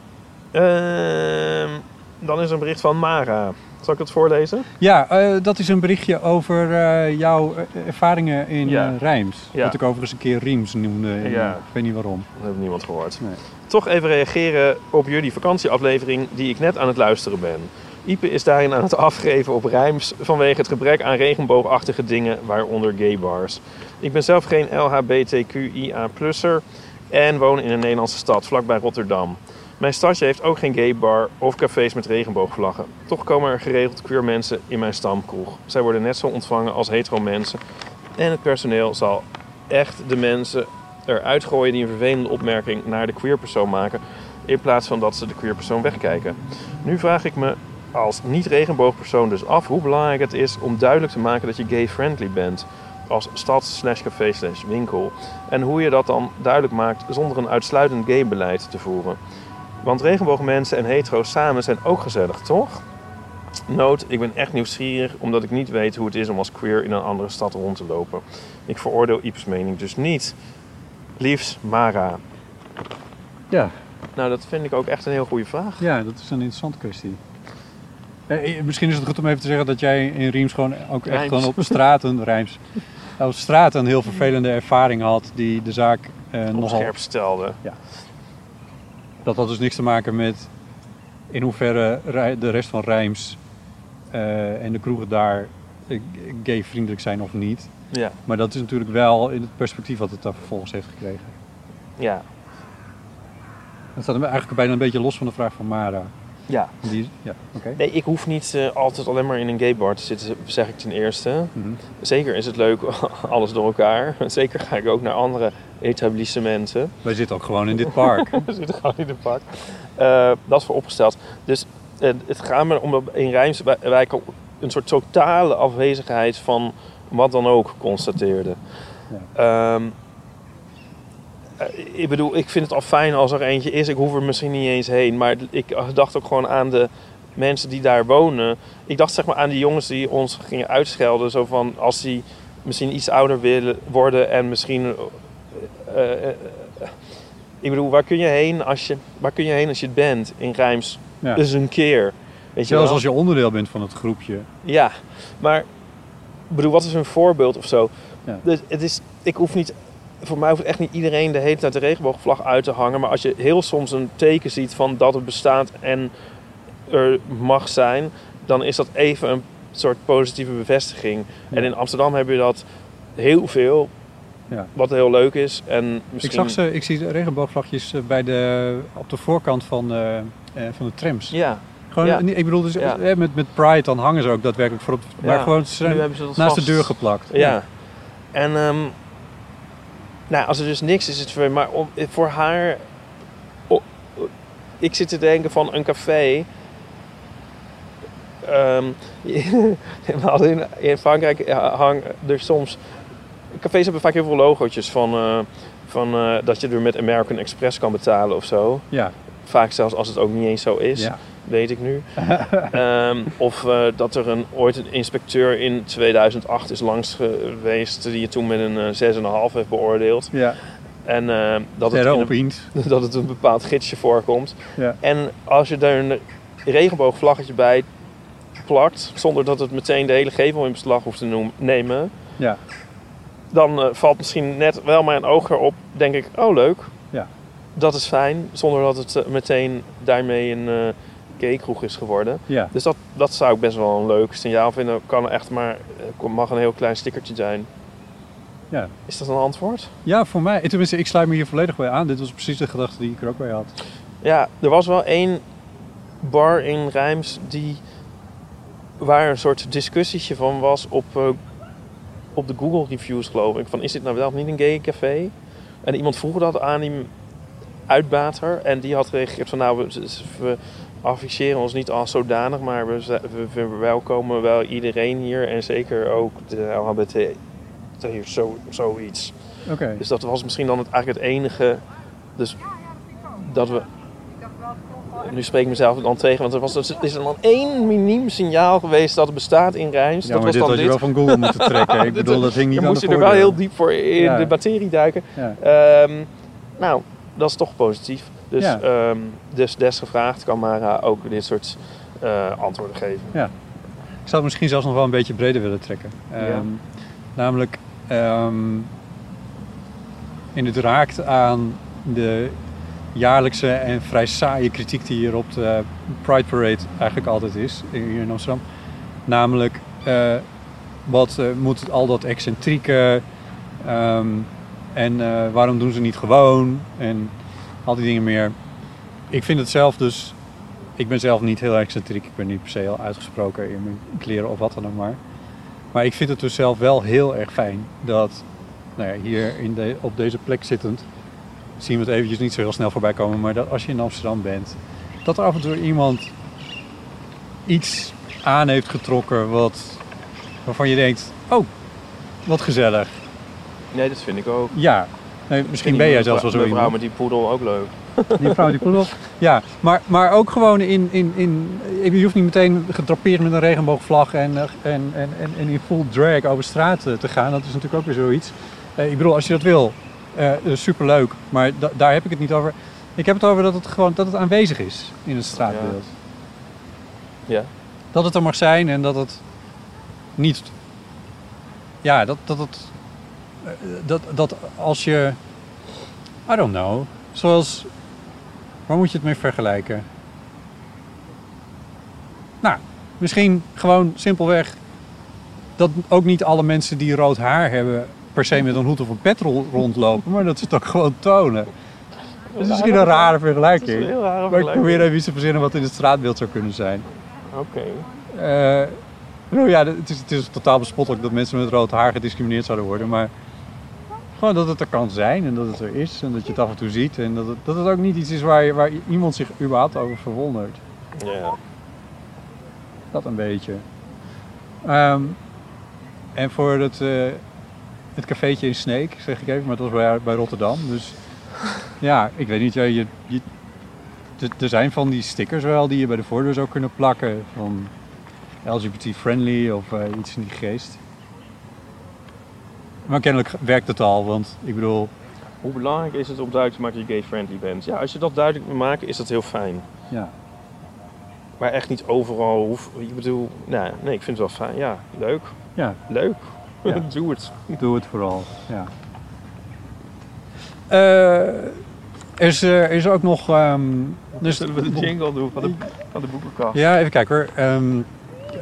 Ehm, dan is er een bericht van Mara. Zal ik het voorlezen? Ja, eh, dat is een berichtje over eh, jouw eh, ervaringen in Ja. Rijms. Ja. Wat ik overigens een keer Riems noemde. Ja. Ik weet niet waarom. Dat heeft niemand gehoord. Nee. Toch even reageren op jullie vakantieaflevering die ik net aan het luisteren ben. Ipe is daarin aan het afgeven op rijms vanwege het gebrek aan regenboogachtige dingen, waaronder gay bars. Ik ben zelf geen LHBTQIA-plusser en woon in een Nederlandse stad vlakbij Rotterdam. Mijn stadje heeft ook geen gay bar of cafés met regenboogvlaggen. Toch komen er geregeld queer mensen in mijn stamkroeg. Zij worden net zo ontvangen als hetero mensen. En het personeel zal echt de mensen eruit gooien die een vervelende opmerking naar de queer persoon maken, in plaats van dat ze de queer persoon wegkijken. Nu vraag ik me als niet-regenboogpersoon dus af hoe belangrijk het is om duidelijk te maken dat je gay-friendly bent als stad slash café slash winkel. En hoe je dat dan duidelijk maakt zonder een uitsluitend gay-beleid te voeren. Want regenboogmensen en hetero's samen zijn ook gezellig, toch? Noot, ik ben echt nieuwsgierig omdat ik niet weet hoe het is om als queer in een andere stad rond te lopen. Ik veroordeel Ipes mening dus niet. Liefs, Mara. Ja. Nou, dat vind ik ook echt een heel goede vraag. ja, dat is een interessante kwestie. Eh, eh, misschien is het goed om even te zeggen dat jij in Riems gewoon ook echt gewoon op straat een Rijms. Op straat een heel vervelende ervaring had die de zaak eh, Op nogal scherp stelde. Dat had dus niks te maken met in hoeverre de rest van Rijms eh, en de kroegen daar eh, gay-vriendelijk zijn of niet. Ja. Maar dat is natuurlijk wel in het perspectief wat het daar vervolgens heeft gekregen. Ja. Dat staat eigenlijk bijna een beetje los van de vraag van Mara. Ja. Die, ja. Nee, ik hoef niet eh, altijd alleen maar in een gay bar te zitten, zeg ik ten eerste. Mhm. Zeker is het leuk, alles door elkaar. Zeker ga ik ook naar andere etablissementen. Wij zitten ook gewoon in dit park. We zitten gewoon in de park. Eh, dat is vooropgesteld. Dus eh, het gaat me om in Rijms wij, wij een soort totale afwezigheid van wat dan ook constateerde. Ehm, eh, ik bedoel, ik vind het al fijn als er eentje is. Ik hoef er misschien niet eens heen. Maar ik dacht ook gewoon aan de mensen die daar wonen. Ik dacht zeg maar aan die jongens die ons gingen uitschelden. Zo van als die misschien iets ouder willen worden en misschien. Eh, eh, eh, ik bedoel, waar kun je heen als je, waar kun je heen als je het bent in Rijms? Ja. Dus een keer. Weet je Zelfs wel? als je onderdeel bent van het groepje. Ja, maar ik bedoel, wat is een voorbeeld of zo? Ja. Dus het is, ik hoef niet, voor mij hoeft echt niet iedereen de hele tijd de regenboogvlag uit te hangen. Maar als je heel soms een teken ziet van dat het bestaat en er mag zijn, dan is dat even een soort positieve bevestiging. En in Amsterdam heb je dat heel veel, Ja. wat heel leuk is. En Ik, misschien... zag ze, ik zie regenboogvlagjes eh, bij de, op de voorkant van, eh, eh, van de trams. Ja, Gewoon, Ja. ik bedoel, dus, Ja. met, met Pride dan hangen ze ook daadwerkelijk voor op... Maar gewoon ze zijn ze naast vast. de deur geplakt. Ja. En ehm, nou, als er dus niks is, is het voor Maar om, voor haar... ik zit te denken van een café... We hadden in, in Frankrijk hangen er soms... Cafés hebben vaak heel veel logootjes van, eh, van eh, dat je er met American Express kan betalen of zo. Ja. Vaak zelfs als het ook niet eens zo is Ja. weet ik nu. Ehm, of eh, dat er een, ooit een inspecteur in 2008 is langs geweest die je toen met een eh, 6,5 heeft beoordeeld. ja. En dat, het een, dat het een bepaald gidsje voorkomt. Ja. En als je daar een regenboogvlaggetje bij plakt, zonder dat het meteen de hele gevel in beslag hoeft te nemen, Ja. Dan eh, valt misschien net wel mijn oog erop, denk ik, oh leuk. Ja. Dat is fijn, zonder dat het eh, meteen daarmee een uh, gay-kroeg is geworden. Ja. Dus dat, dat zou ik best wel een leuk signaal vinden. Kan echt maar, het mag een heel klein stickertje zijn. Ja. Is dat een antwoord? ja, voor mij. Tenminste, ik sluit me hier volledig bij aan. Dit was precies de gedachte die ik er ook bij had. Ja, er was wel één bar in Rijms die, waar een soort discussietje van was op, uh, op de Google reviews geloof ik. Van is dit nou wel of niet een gay café? En iemand vroeg dat aan die uitbater en die had gereageerd van nou we, we afficheren ons niet als zodanig, maar we, we verwelkomen wel iedereen hier en zeker ook de LHBT hier zo, zoiets. Oké. Okay. Dus dat was misschien dan het, eigenlijk het enige. Dus dat we. Nu spreek ik mezelf dan tegen, want er was, er is er dan één miniem signaal geweest dat het bestaat in Rijms. Ja, dat was dit dan had je wel van Google moeten trekken. Ik bedoel, dat hing niet Dan aan moest je er wel heel diep voor in Ja. de materie duiken. Ja. Um, nou, dat is toch positief. Dus, Ja. um, dus desgevraagd kan Mara ook dit soort uh, antwoorden geven. Ja. Ik zou het misschien zelfs nog wel een beetje breder willen trekken. Um, Ja. Namelijk, en het raakt aan de jaarlijkse en vrij saaie kritiek die hier op de Pride Parade eigenlijk altijd is, hier in Amsterdam. Namelijk, uh, wat uh, moet al dat excentrieke um, en uh, waarom doen ze niet gewoon en al die dingen meer. Ik vind het zelf dus, ik ben zelf niet heel excentriek, ik ben niet per se heel uitgesproken in mijn kleren of wat dan ook maar. Maar ik vind het dus zelf wel heel erg fijn dat nou ja, hier in de, op deze plek zittend, zien we het eventjes niet zo heel snel voorbij komen, maar dat als je in Amsterdam bent, dat er af en toe iemand iets aan heeft getrokken wat, waarvan je denkt, oh, wat gezellig. Nee, dat vind ik ook. Ja, nee, misschien ben jij zelfs wel zo iemand. iemand. met die poedel ook leuk. Die vrouw die poedel. Ja, maar, maar ook gewoon in, in, in... Je hoeft niet meteen gedrapeerd met een regenboogvlag en, en, en, en, en in full drag over straat te gaan. Dat is natuurlijk ook weer zoiets. Uh, ik bedoel, als je dat wil, uh, superleuk. Maar da daar heb ik het niet over. Ik heb het over dat het gewoon dat het aanwezig is in het straatbeeld. Ja. ja. Dat het er mag zijn en dat het niet... Ja, dat, dat het... Uh, dat, dat als je... I don't know. Zoals Waar moet je het mee vergelijken? Nou, misschien gewoon simpelweg dat ook niet alle mensen die rood haar hebben per se met een hoed of een pet rondlopen, maar dat ze het ook gewoon tonen. Dat is misschien een rare vergelijking. Een heel rare maar ik probeer even iets te verzinnen wat in het straatbeeld zou kunnen zijn. Oké. Okay. Uh, nou ja, het is, het is totaal bespottelijk dat mensen met rood haar gediscrimineerd zouden worden, maar gewoon dat het er kan zijn en dat het er is en dat je het af en toe ziet. En dat het, dat het ook niet iets is waar, je, waar iemand zich überhaupt over verwondert. Ja. Dat een beetje. Um, en voor het, uh, het cafeetje in Sneek, zeg ik even, maar dat was bij, bij Rotterdam. Dus ja, ik weet niet, je, je, er zijn van die stickers wel die je bij de voordeur zou kunnen plakken. Van LGBT-friendly of uh, iets in die geest. Maar kennelijk werkt het al, want ik bedoel... Hoe belangrijk is het om duidelijk te maken dat je gay-friendly bent? Ja, als je dat duidelijk moet maken, is dat heel fijn. Ja. Maar echt niet overal hoef... Ik bedoel, nou, nee, ik vind het wel fijn. Ja, leuk. Ja. Leuk. Ja. Doe het. Doe het vooral, ja. Uh, er, is, er is ook nog... Um, dus zullen we de jingle doen van de, van de boekenkast? Ja, even kijken hoor. Um,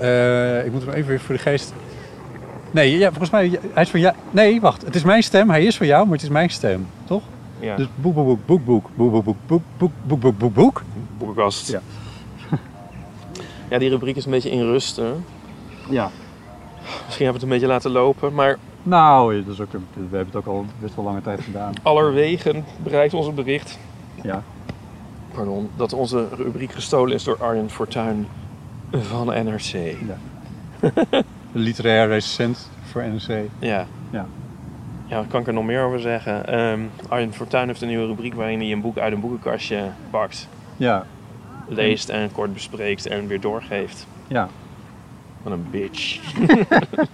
uh, ik moet hem even weer voor de geest... Nee, ja, volgens mij, hij is van jou. Nee, wacht, het is mijn stem. Hij is van jou, maar het is mijn stem, toch? Ja. Dus boek, boek, boek, boek, boek, boek, boek, boek, boek, boek, boek, boek, boek. Boekenkast. Ja. Ja, die rubriek is een beetje in rusten. Ja. Misschien hebben we het een beetje laten lopen, maar Nou, dat is ook, we hebben het ook al best wel lange tijd gedaan. allerwegen bereikt ons het bericht Ja. pardon, dat onze rubriek gestolen is door Arjen Fortuyn van NRC. De literair recensent voor NRC. Ja. Ja. Ja, wat kan ik er nog meer over zeggen? Ehm Arjen Fortuyn heeft een nieuwe rubriek waarin hij een boek uit een boekenkastje pakt, Ja. leest en kort bespreekt en weer doorgeeft. Ja. Wat een bitch.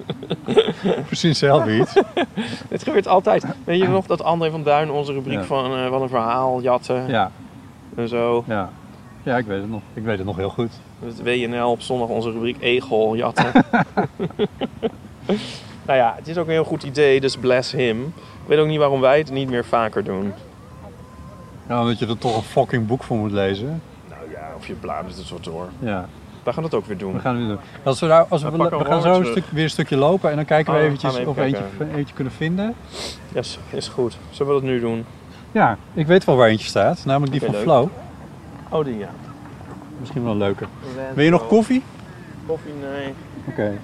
Precies zelf iets. Dit gebeurt altijd. Weet je nog dat André van Duin onze rubriek Ja. van eh, wat een verhaal jatten Ja. en zo. Ja. Ja, ik weet het nog. Ik weet het nog heel goed. Het WNL op zondag onze rubriek Egel jatten. nou ja, het is ook een heel goed idee, dus bless him. Ik weet ook niet waarom wij het niet meer vaker doen. Nou, omdat je er toch een fucking boek voor moet lezen. Nou ja, of je bladert het zo door. Ja. Wij gaan dat ook weer doen. We gaan het nu doen. Als we, nou, als we, We we, gaan zo een stuk, weer een stukje lopen en dan kijken we Oh, eventjes we of we even eentje, eentje kunnen vinden. Yes, is goed. Zullen we dat nu doen? Ja, ik weet wel waar eentje staat. Namelijk die van leuk. Flo. Oh, die ja. Misschien wel een leuke. Wil je nog koffie? Koffie, nee. Oké.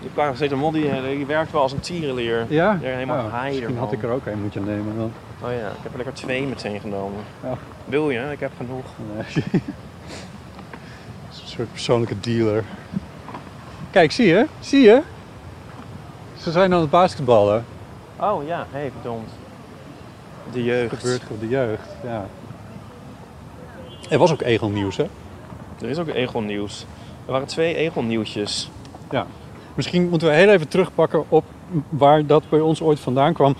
Die paracetamol die, die werkt wel als een tierenleer. Ja? Ja, helemaal Oh, high Misschien had ik er ook een moeten nemen dan. Oh ja, ik heb er lekker twee meteen genomen. Oh. Wil je? Ik heb genoeg. Nee. een soort persoonlijke dealer. Kijk, zie je? Zie je? Ze zijn aan het basketballen. Oh ja, hé, hey, verdomd. De jeugd. Gebeurt voor de jeugd, ja. Er was ook egelnieuws, hè? Er is ook Egon-nieuws. Er waren twee Egon-nieuwtjes. Misschien moeten we heel even terugpakken op waar dat bij ons ooit vandaan kwam.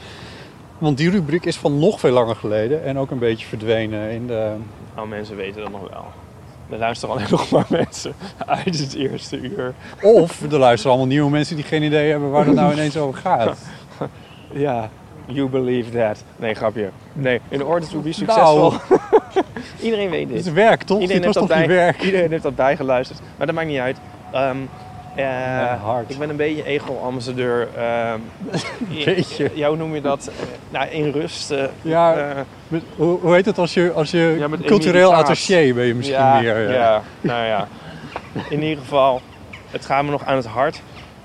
Want die rubriek is van nog veel langer geleden en ook een beetje verdwenen in de... Nou, mensen weten dat nog wel. Er luisteren alleen nog maar mensen uit het eerste uur. Of er luisteren allemaal nieuwe mensen die geen idee hebben waar het nou ineens over gaat. Ja, you believe that. Nee, grapje. Nee, in order to be successful. Iedereen weet Het dit. is werk, toch? Iedereen Dit heeft, dat bij, werk? iedereen heeft dat bijgeluisterd. Maar dat maakt niet uit. Ehm, eh, Ja, hard. ik ben een beetje ego-ambassadeur. ehm, Beetje. Ja, hoe noem je dat? Eh, nou, in rust. eh, Ja, eh, Met- hoe, hoe heet het als je, als je Ja, cultureel attaché ben je misschien ja, meer? Ja. nou ja. In ieder geval, het gaat me nog aan het hart.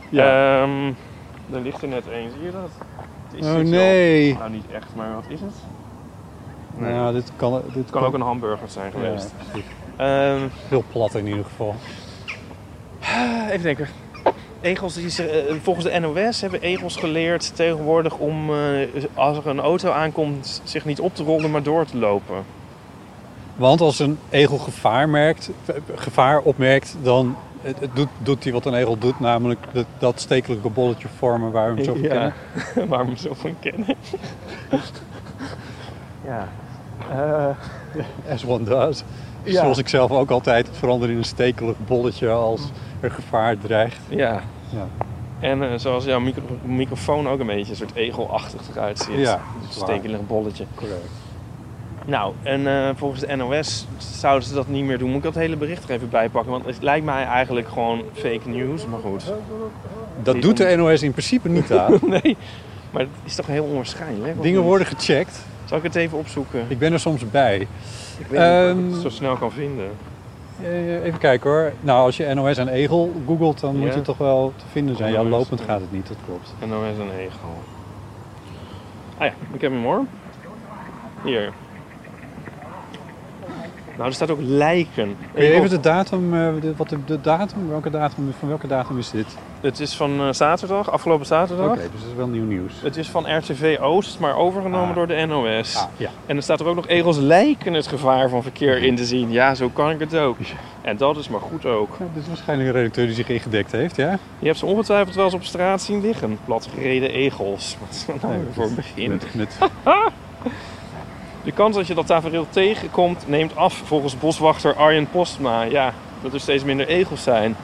Ja. Ehm, er ligt er net één, zie je dat? Is Oh nee. wel- Nou, niet echt, maar wat is het? Nou, ja, dit kan, dit kan ook een hamburger zijn ja, geweest. precies. Ehm, Heel plat in ieder geval. Even denken. Egels, die, eh, volgens de NOS hebben egels geleerd tegenwoordig om, eh, als er een auto aankomt, zich niet op te rollen, maar door te lopen. Want als een egel gevaar, merkt, gevaar opmerkt, dan het, het doet, doet hij wat een egel doet, namelijk dat, dat stekelijke bolletje vormen waar we hem zo van kennen. waar we hem zo van kennen. ja. Eh, As one does. Ja. Zoals ik zelf ook altijd het veranderen in een stekelig bolletje als er gevaar dreigt. ja. Ja. En eh, zoals jouw micro- microfoon ook een beetje een soort egelachtig eruit ziet. Ja, Een stekelig bolletje. Correct. Nou, en eh, volgens de NOS zouden ze dat niet meer doen. Moet ik dat hele bericht er even bij pakken? Want het lijkt mij eigenlijk gewoon fake news, maar goed. Dat Die doet de NOS in principe niet aan. nee, maar het is toch heel onwaarschijnlijk? Dingen worden gecheckt. Zal ik het even opzoeken? Ik ben er soms bij. Ik weet niet of ik Ehm, het zo snel kan vinden. Eh, Even kijken hoor. Nou, als je NOS en egel googelt, dan moet Ja. je toch wel te vinden zijn. Ja, NOS, lopend ja. gaat het niet, dat klopt. NOS en egel. Ah ja, ik heb hem hoor. Hier. Nou, er staat ook lijken. Kun je even de datum, eh, de, wat de, de datum, welke datum, van welke datum is dit? Het is van eh, zaterdag, afgelopen zaterdag. Oké, dus dat is wel nieuw nieuws. Het is van RTV Oost, maar overgenomen Ah. door de NOS. Ah, ja. En er staat er ook nog egels lijken het gevaar van verkeer in te zien. Ja, zo kan ik het ook. En dat is maar goed ook. Ja, dit is waarschijnlijk een redacteur die zich ingedekt heeft, ja? Je hebt ze ongetwijfeld wel eens op straat zien liggen. Platgereden egels. Wat is dat nou voor een begin? Met, met, De kans dat je dat tafereel tegenkomt neemt af volgens boswachter Arjen Postma. Ja, dat er steeds minder egels zijn.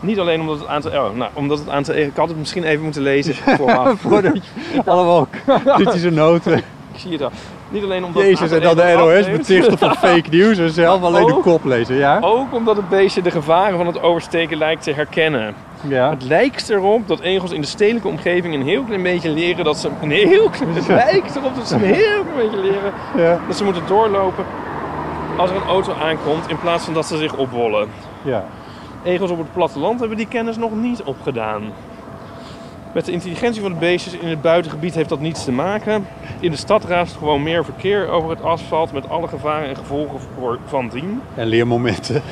Niet alleen omdat het aantal... Oh, nou, omdat het aantal. Ik had het misschien even moeten lezen vooraf. voordat je allemaal kritische noten. Ik zie het al. Niet alleen omdat Jezus, en dan de NOS afneemt. betichten van fake news en zelf alleen de kop lezen, ja? Ook omdat het beestje de gevaren van het oversteken lijkt te herkennen. Ja. Het lijkt erop dat egels in de stedelijke omgeving een heel klein beetje leren dat ze... Een heel klein... Het lijkt erop dat ze een heel klein beetje leren Ja. dat ze moeten doorlopen als er een auto aankomt in plaats van dat ze zich opwollen. ja. Egels op het platteland hebben die kennis nog niet opgedaan. Met de intelligentie van de beestjes in het buitengebied heeft dat niets te maken. In de stad raast gewoon meer verkeer over het asfalt met alle gevaren en gevolgen voor- van dien. En leermomenten.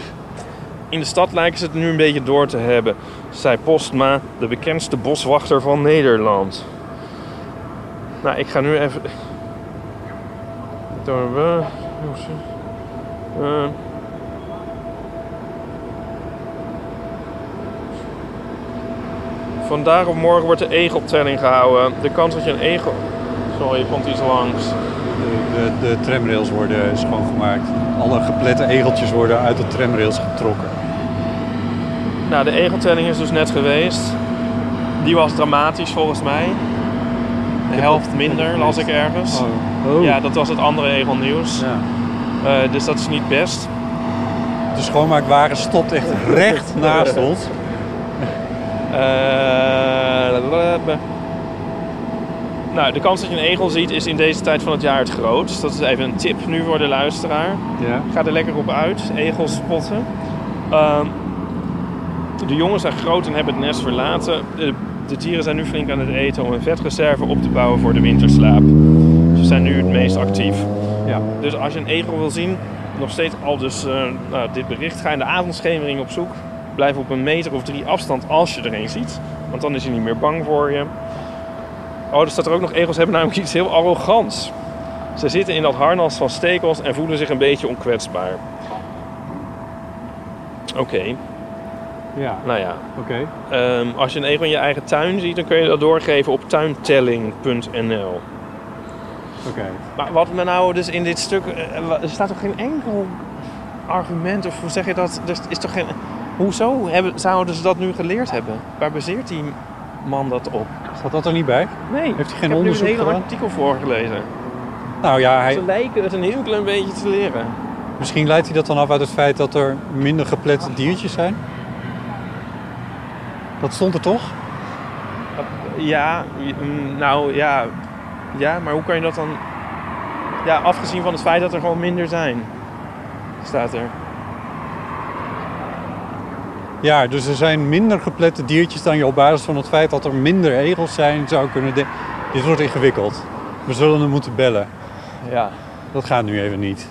In de stad lijken ze het nu een beetje door te hebben, zei Postma, de bekendste boswachter van Nederland. Nou, ik ga nu even. Door we. Eh. Vandaag of morgen wordt de egeltelling gehouden. De kans dat je een egel. Sorry, er komt iets langs. De, de, de tramrails worden schoongemaakt. Alle geplette egeltjes worden uit de tramrails getrokken. Nou, de egeltelling is dus net geweest. Die was dramatisch volgens mij. De helft minder las ik ergens. Oh. Ja, dat was het andere egelnieuws. Ja. Eh, dus dat is niet best. De schoonmaakwagen stopt echt recht naast ons. Eh, nou, de kans dat je een egel ziet is in deze tijd van het jaar het grootst. Dat is even een tip nu voor de luisteraar. Ja. Ga er lekker op uit, egels spotten. Ehm, de jongen zijn groot en hebben het nest verlaten. De, de dieren zijn nu flink aan het eten om een vetreserve op te bouwen voor de winterslaap. Ze zijn nu het meest actief. Ja. Dus als je een egel wil zien, nog steeds al dus eh, nou, dit bericht, ga in de avondschemering op zoek. Blijf op een meter of drie afstand als je er een ziet. Want dan is hij niet meer bang voor je. Oh, er staat er ook nog, egels hebben namelijk iets heel arrogants. Ze zitten in dat harnas van stekels en voelen zich een beetje onkwetsbaar. Oké, Ja, nou ja. oké. Ehm, als je een egel in je eigen tuin ziet, dan kun je dat doorgeven op tuintelling.nl. Oké. Maar wat me nou dus in dit stuk... eh, wa- Er staat toch geen enkel argument, of hoe zeg je dat? Er is toch geen... Hoezo hebben, zouden ze dat nu geleerd hebben? Waar baseert die man dat op? Staat dat er niet bij? Nee, Heeft hij geen ik heb onderzoek nu een hele gedaan? artikel voorgelezen. Nou ja, hij, Ze lijken het een heel klein beetje te leren. misschien leidt hij dat dan af uit het feit dat er minder geplette diertjes zijn. Dat stond er toch? Ja, mm, nou ja. Ja, maar hoe kan je dat dan... Ja, afgezien van het feit dat er gewoon minder zijn. Staat er. Ja, dus er zijn minder geplette diertjes dan je op basis van het feit dat er minder egels zijn zou kunnen... de- Dit wordt ingewikkeld. We zullen hem moeten bellen. Ja. Dat gaat nu even niet.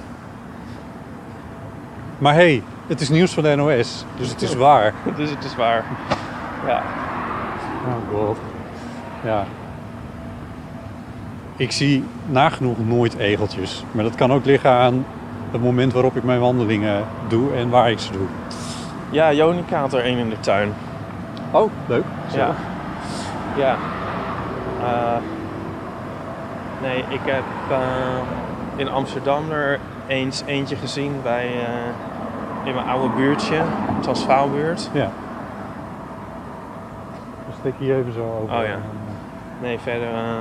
Maar hé, hey, het is nieuws van de NOS, dus het is waar. Dus het is waar. Ja. Oh god. Ja. Ik zie nagenoeg nooit egeltjes. Maar dat kan ook liggen aan het moment waarop ik mijn wandelingen doe en waar ik ze doe. Ja, Jonica had er één in de tuin. Oh, leuk. Ja. Ja. Eh, nee, ik heb eh, in Amsterdam er eens eentje gezien bij, eh, in mijn oude buurtje, Transvaalbuurt. Ja. Dan steek hier even zo over. Oh ja. Nee, verder. eh,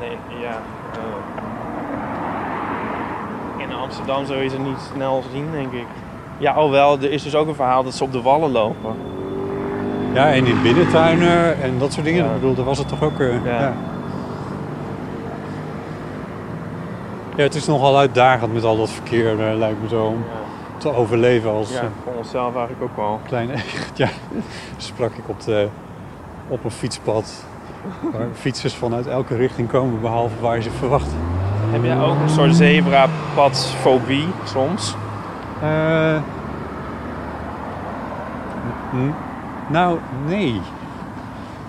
nee, ja. in Amsterdam zou je ze niet snel zien, denk ik. Ja, alhoewel, er is dus ook een verhaal dat ze op de wallen lopen. Ja, en in binnentuinen en dat soort dingen. Ja. Ik bedoel, daar was het toch ook... eh, Ja. ja. Ja, het is nogal uitdagend met al dat verkeer, eh, lijkt me zo, om Ja, te overleven als ja eh, voor onszelf eigenlijk ook wel. kleine Ja, sprak ik op, de, op een fietspad waar fietsers vanuit elke richting komen, behalve waar je ze verwacht. Heb jij ook een soort zebrapadfobie soms? Eh, n- nou, nee.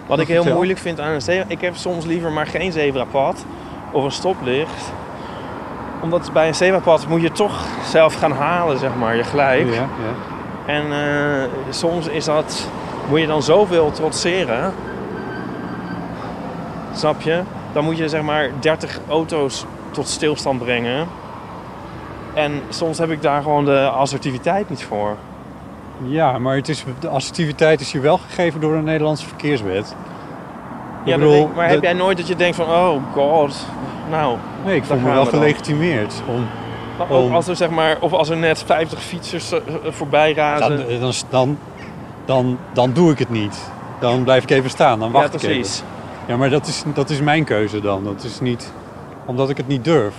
Wat ik heel vertel. moeilijk vind aan een zebra... Ik heb soms liever maar geen zebrapad of een stoplicht. Omdat bij een zebrapad moet je toch zelf gaan halen, zeg maar, je gelijk. Ja, ja. En eh, soms is dat... Moet je dan zoveel trotseren. Snap je? Dan moet je zeg maar 30 auto's tot stilstand brengen. En soms heb ik daar gewoon de assertiviteit niet voor. ja, maar het is, de assertiviteit is je wel gegeven door de Nederlandse verkeerswet. Ja, bedoel, ik. maar heb jij nooit dat je denkt van... Oh god, nou... Nee, ik voel me wel gelegitimeerd. Om, Maar ook Om- als er zeg maar... Of als er net 50 fietsers eh, voorbij razen. dan, dan, dan, dan, dan doe ik het niet. Dan blijf ik even staan, dan wacht ja, ik even. precies. Ja, maar dat is, dat is mijn keuze dan. Dat is niet omdat ik het niet durf.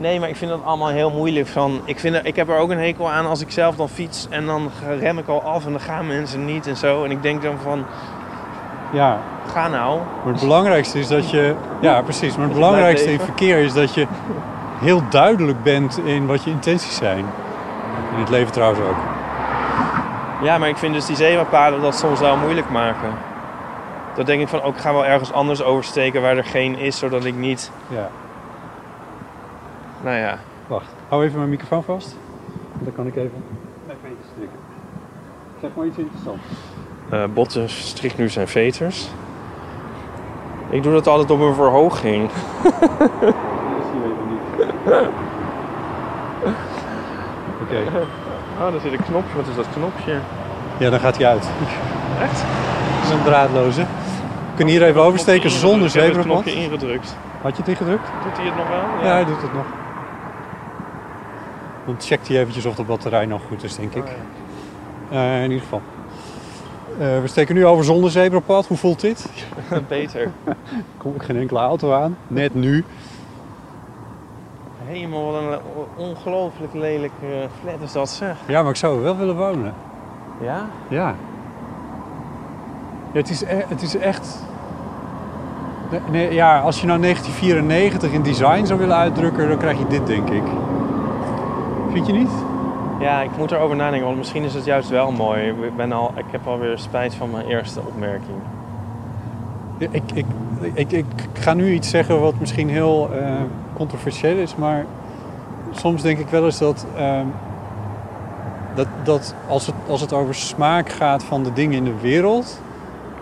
Nee, maar ik vind dat allemaal heel moeilijk. Van, ik, vind, er- ik heb er ook een hekel aan als ik zelf dan fiets en dan rem ik al af en dan gaan mensen niet en zo. En ik denk dan van, Ja, ga nou. maar het belangrijkste is dat je... Ja, precies. Maar het Dat belangrijkste in verkeer is dat je heel duidelijk bent in wat je intenties zijn. In het leven trouwens ook. Ja, maar ik vind dus die zebrapaden dat soms wel moeilijk maken. Dan denk ik van, ook ik ga wel ergens anders oversteken waar er geen is, zodat ik niet, Ja. Nou ja. Wacht, hou even mijn microfoon vast. Dan kan ik even... Even eentje strikken. Zeg maar iets interessants. eh botten strikt nu zijn veters. Ik doe dat altijd op een verhoging. Dat zien we even niet. Oké. Oh, daar zit een knopje. Wat is dat knopje? Ja, dan gaat hij uit. Echt? Dat is een draadloze. We kunnen hier even oversteken zonder Ik heb het zebrapad. knopje ingedrukt. Had je het ingedrukt? Doet hij het nog wel? Ja, hij doet het nog. Dan checkt hij eventjes of de batterij nog goed is, denk ik. Oh, Eh, in ieder geval. Eh, we steken nu over zonder zebrapad. Hoe voelt dit? Beter. Er komt geen enkele auto aan. Net nu. Helemaal wat een ongelooflijk lelijk eh, flat is dat zeg. Ja, maar ik zou er wel willen wonen. Ja? Ja. ja het, is e- het is echt... Nee, nee, ja, als je nou 1994 in design zou willen uitdrukken, dan krijg je dit, denk ik. Vind je niet? Ja, ik moet erover nadenken, want misschien is het juist wel mooi. Ik, ben al, ik heb alweer spijt van mijn eerste opmerking. Ik, ik, ik, ik ga nu iets zeggen wat misschien heel eh, controversieel is, maar soms denk ik wel eens dat, ehm, dat, dat als, het, als het over smaak gaat van de dingen in de wereld,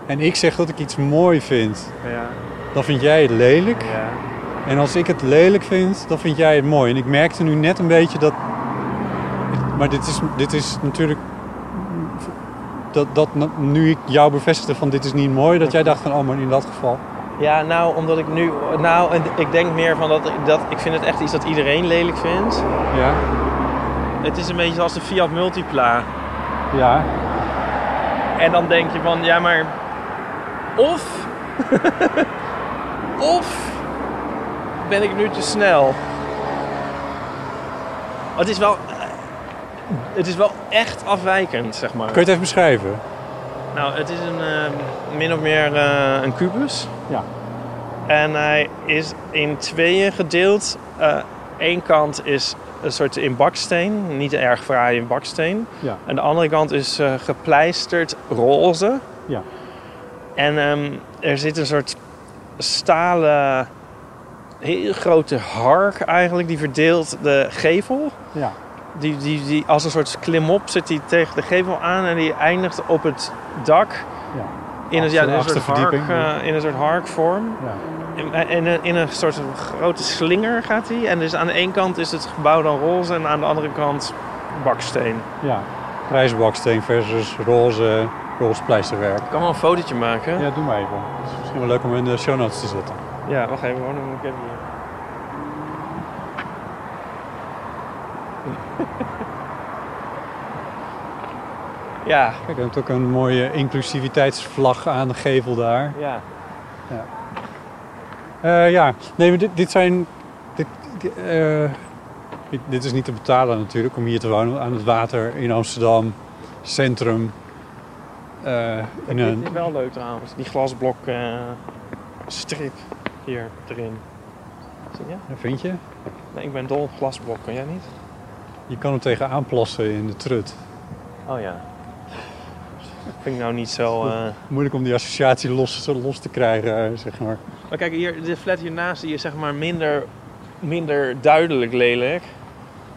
en ik zeg dat ik iets mooi vind, Ja, dan vind jij het lelijk. ja. En als ik het lelijk vind, dan vind jij het mooi. En ik merkte nu net een beetje dat. Maar dit is, dit is natuurlijk. Dat, dat nu ik jou bevestigde van dit is niet mooi, dat jij dacht van oh, maar in dat geval. Ja, nou, omdat ik nu... Nou, en ik denk meer van dat, dat... Ik vind het echt iets dat iedereen lelijk vindt. Ja. Het is een beetje zoals de Fiat Multipla. Ja. En dan denk je van, ja, maar... Of... of... Ben ik nu te snel? Het is wel... eh, Het is wel echt afwijkend, zeg maar. Kun je het even beschrijven? Nou, het is een, eh, min of meer eh, een kubus. Ja. En hij is in tweeën gedeeld. Eén kant is een soort in baksteen, niet erg fraai in baksteen. Ja. En de andere kant is eh, gepleisterd roze. Ja. En ehm, er zit een soort stalen, heel grote hark eigenlijk, die verdeelt de gevel. Ja. Die, die, die, als een soort klimop zit die tegen de gevel aan en die eindigt op het dak. Ja. In, ja, in, een soort hark, eh, in een soort harkvorm. Ja. In, in, een, in een soort grote slinger gaat hij. En dus aan de ene kant is het gebouw dan roze en aan de andere kant baksteen. ja. Grijze baksteen versus roze, roze pleisterwerk. Ik kan wel een fotootje maken. Ja, doe maar even. Het is misschien wel leuk om in de show notes te zetten. Ja, wacht even dan moet ik even hier. Ja, Kijk, je hebt ook een mooie inclusiviteitsvlag aan de gevel daar. ja. Eh, ja, nee, maar dit, dit zijn. Dit, dit, eh, dit- dit is niet te betalen natuurlijk om hier te wonen. Aan het water in Amsterdam, centrum. eh, in Dit een, is wel leuk trouwens, die glasblok strip hier erin. Zie je? Ja, vind je? Nee, ik ben dol op glasblokken, jij niet? Je kan er tegenaan plassen in de trut. Oh ja. Vind ik nou niet zo... eh, Moeilijk om die associatie los, los te krijgen, eh, zeg maar. Maar kijk, hier, de flat hiernaast die is zeg maar minder, minder duidelijk lelijk.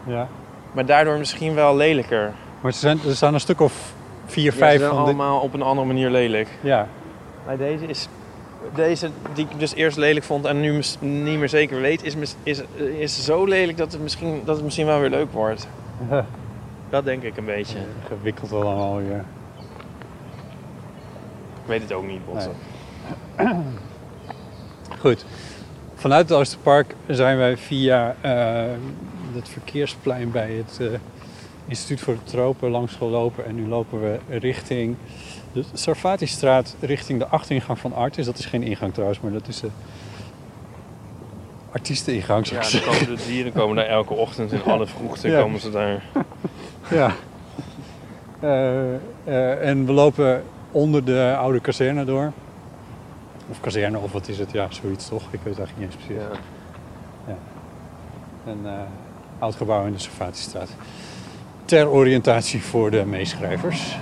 Ja. Maar daardoor misschien wel lelijker. Maar er, zijn, er staan een stuk of vier, Ja, ze vijf zijn van de... allemaal op een andere manier lelijk. Ja, Maar deze is... Deze die ik dus eerst lelijk vond en nu niet meer zeker weet, is, is, is zo lelijk dat het, misschien, dat het misschien wel weer leuk wordt. Dat denk ik een beetje. gewikkeld allemaal weer. Ik weet het ook niet, Botte. Goed. Vanuit het Oosterpark zijn wij via eh, het verkeersplein bij het eh, Instituut voor de Tropen langs gelopen. En nu lopen we richting de Sarfati-straat, richting de achteringang van Artis. Dat is geen ingang trouwens, maar dat is de artiesteningang. Ja, dan komen de dieren komen daar elke ochtend in alle vroegte Ja. komen ze daar. Ja. Eh, eh, en we lopen onder de oude kazerne door. Of kazerne, of wat is het? Ja, zoiets toch? Ik weet het eigenlijk niet eens precies. Ja. Een eh, oud gebouw in de Servatiestraat. Ter oriëntatie voor de meeschrijvers.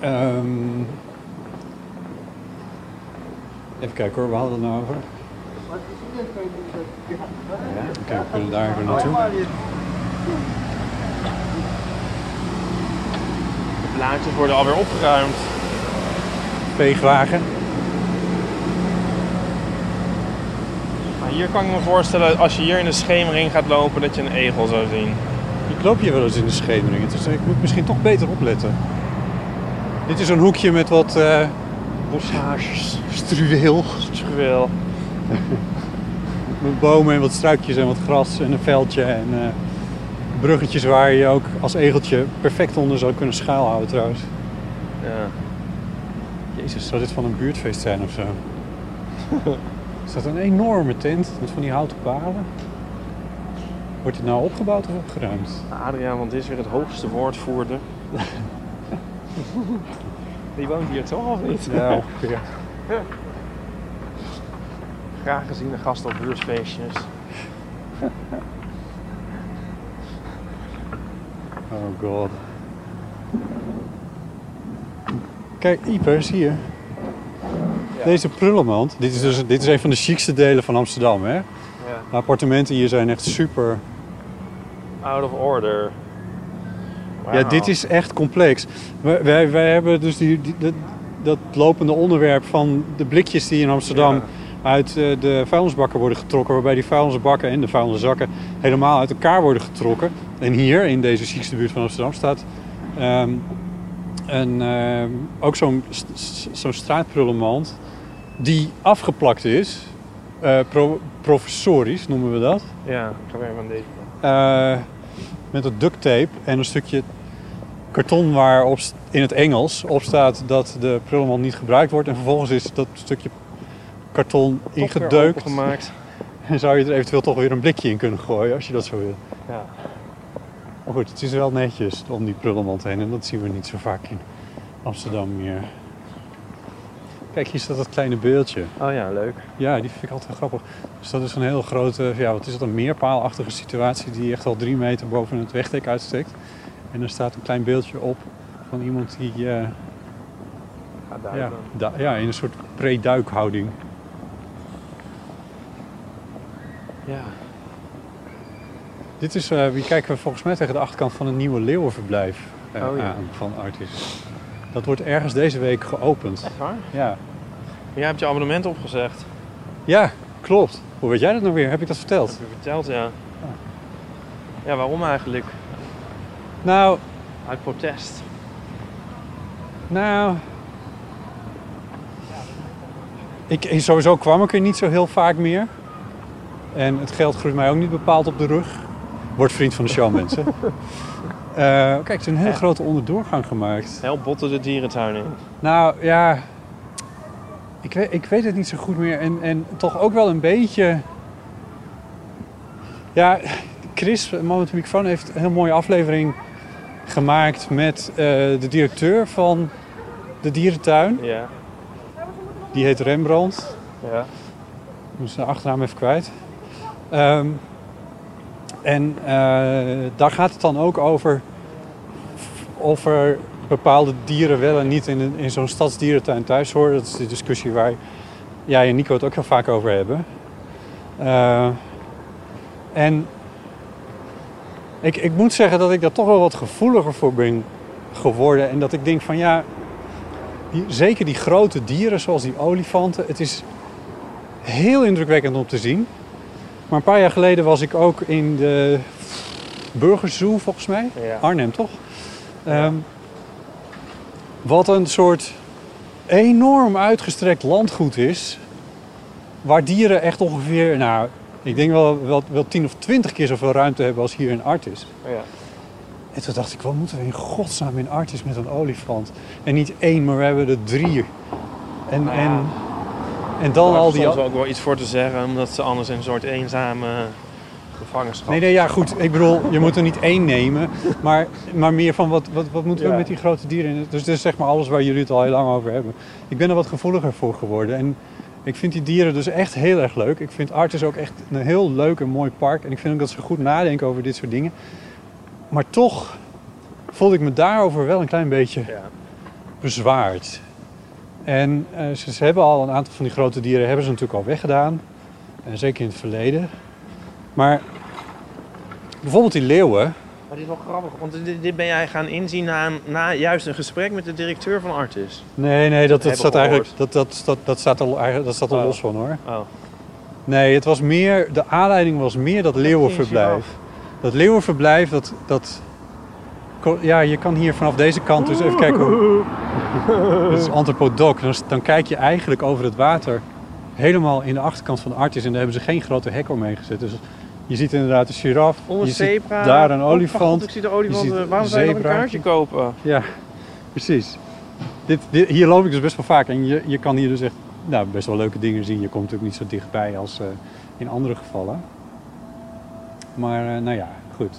Ehm, even kijken hoor, we hadden het nou over. Oké, we kunnen daar even naartoe. De blaadjes worden alweer opgeruimd. Veegwagen. Maar hier kan ik me voorstellen, als je hier in de schemering gaat lopen, dat je een egel zou zien. Ik loop hier wel eens in de schemering. Dus ik moet misschien toch beter opletten. Dit is een hoekje met wat eh Bossages, struweel. struweel. Met bomen en wat struikjes en wat gras en een veldje. En eh, bruggetjes waar je ook als egeltje perfect onder zou kunnen schuilhouden trouwens. Ja. Jezus, zou dit van een buurtfeest zijn of zo? is dat een enorme tent met van die houten palen? Wordt dit nou opgebouwd of opgeruimd? Adriaan, want dit is weer het hoogste woordvoerder. Die woont hier toch of niet? Ja, ongeveer. Graag gezien de gast op buurtfeestjes. Oh god. Kijk, Ieper, zie je? Deze prullenmand, dit is, dus, dit is een van de chicste delen van Amsterdam, hè? Ja. De appartementen hier zijn echt super. Out of order. Ja, Wauw. dit is echt complex. Wij, wij, hebben dus die, die- dat, dat lopende onderwerp van de blikjes die in Amsterdam Ja. uit eh, de vuilnisbakken worden getrokken. Waarbij die vuilnisbakken en de vuilniszakken helemaal uit elkaar worden getrokken. En hier, in deze chicste buurt van Amsterdam, staat ehm, een, ehm, ook zo'n zo'n straatprullenmand die afgeplakt is. pro- professorisch noemen we dat. Ja, ik ga weer aan deze. Eh, met een duct tape en een stukje karton waarop in het Engels op staat dat de prullenmand niet gebruikt wordt. En vervolgens is dat stukje karton ingedeukt. opengemaakt. En zou je er eventueel toch weer een blikje in kunnen gooien als je dat zo wil. Ja. Maar goed, het is wel netjes om die prullenmand heen. En dat zien we niet zo vaak in Amsterdam meer. Kijk, hier staat dat kleine beeldje. Oh ja, leuk. Ja, die vind ik altijd grappig. Dus dat is een heel grote, ja, wat is dat, een meerpaalachtige situatie die echt al drie meter boven het wegdek uitsteekt. En er staat een klein beeldje op van iemand die eh, Ga ja, duiken. da- ja, in een soort pre-duikhouding. Ja. Dit is, eh wie kijken we volgens mij tegen de achterkant van een nieuwe leeuwenverblijf eh, Oh ja. aan van Artis. Dat wordt ergens deze week geopend. Echt waar? Ja. Jij hebt je abonnement opgezegd. ja, klopt. Hoe weet jij dat nou weer? Heb ik dat verteld? Heb je verteld, ja. Ja, waarom eigenlijk? Nou, Uit protest. Nou. Ik, sowieso kwam ik er niet zo heel vaak meer. En het geld groeit mij ook niet bepaald op de rug. Word vriend van de show, mensen. Eh, kijk, er is een heel grote onderdoorgang gemaakt. Help botten de dierentuin in. Nou ja, ik weet, ik weet het niet zo goed meer. En, en toch ook wel een beetje. Ja, Chris, man met de microfoon, heeft een heel mooie aflevering gemaakt met eh, de directeur van de dierentuin. Ja. Die heet Rembrandt. Ja. Ik moet zijn achternaam even kwijt. Ehm, en eh, daar gaat het dan ook over of er bepaalde dieren wel en niet in, in zo'n stadsdierentuin thuis horen. Dat is de discussie waar jij en Nico het ook heel vaak over hebben. Eh, en ik, ik moet zeggen dat ik daar toch wel wat gevoeliger voor ben geworden. En dat ik denk van ja, die, zeker die grote dieren zoals die olifanten. Het is heel indrukwekkend om te zien. Maar een paar jaar geleden was ik ook in de Burgerzoo volgens mij. Ja. Arnhem toch? Ehm, wat een soort enorm uitgestrekt landgoed is. Waar dieren echt ongeveer, nou, ik denk wel, wel, wel 10 of 20 keer zoveel ruimte hebben als hier in Artis. Ja. En toen dacht ik, wat moeten we in godsnaam in Artis met een olifant? En niet één, maar we hebben er drie. En, Nou ja. en En dan al is die... soms ook wel iets voor te zeggen, omdat ze anders een soort eenzame gevangenschap. Nee, nee, ja, goed. Ik bedoel, je moet er niet één nemen. Maar, maar meer van wat, wat, wat moeten we Ja. met die grote dieren? Dus dit is zeg maar alles waar jullie het al heel lang over hebben. Ik ben er wat gevoeliger voor geworden. En ik vind die dieren dus echt heel erg leuk. Ik vind Artis ook echt een heel leuk en mooi park. En ik vind ook dat ze goed nadenken over dit soort dingen. Maar toch voelde ik me daarover wel een klein beetje Ja. bezwaard. En eh, ze, ze hebben al een aantal van die grote dieren hebben ze natuurlijk al weggedaan. En zeker in het verleden. Maar bijvoorbeeld die leeuwen. Maar dit is wel grappig, want dit, dit ben jij gaan inzien na, een- na juist een gesprek met de directeur van Artis. Nee, nee, dat, dat, staat eigenlijk, dat, dat, dat, dat staat er, eigenlijk- dat staat er Oh. los van hoor. Oh. Nee, het was meer, de aanleiding was meer dat leeuwenverblijf. Dat leeuwenverblijf, dat, dat... Ja, je kan hier vanaf deze kant dus even kijken hoe... Dit is Anthropodoc. Dan, dan kijk je eigenlijk over het water helemaal in de achterkant van de Artis. En daar hebben ze geen grote hek omheen gezet. Dus je ziet inderdaad een giraf. Je zebra. ziet daar een Oh, olifant. ik zie de olifant. eh, Waarom zou je nog een kaartje kopen? Ja, precies. Dit, dit- hier loop ik dus best wel vaak en je, je kan hier dus echt nou, best wel leuke dingen zien. Je komt natuurlijk niet zo dichtbij als eh, in andere gevallen. Maar eh, nou ja, goed.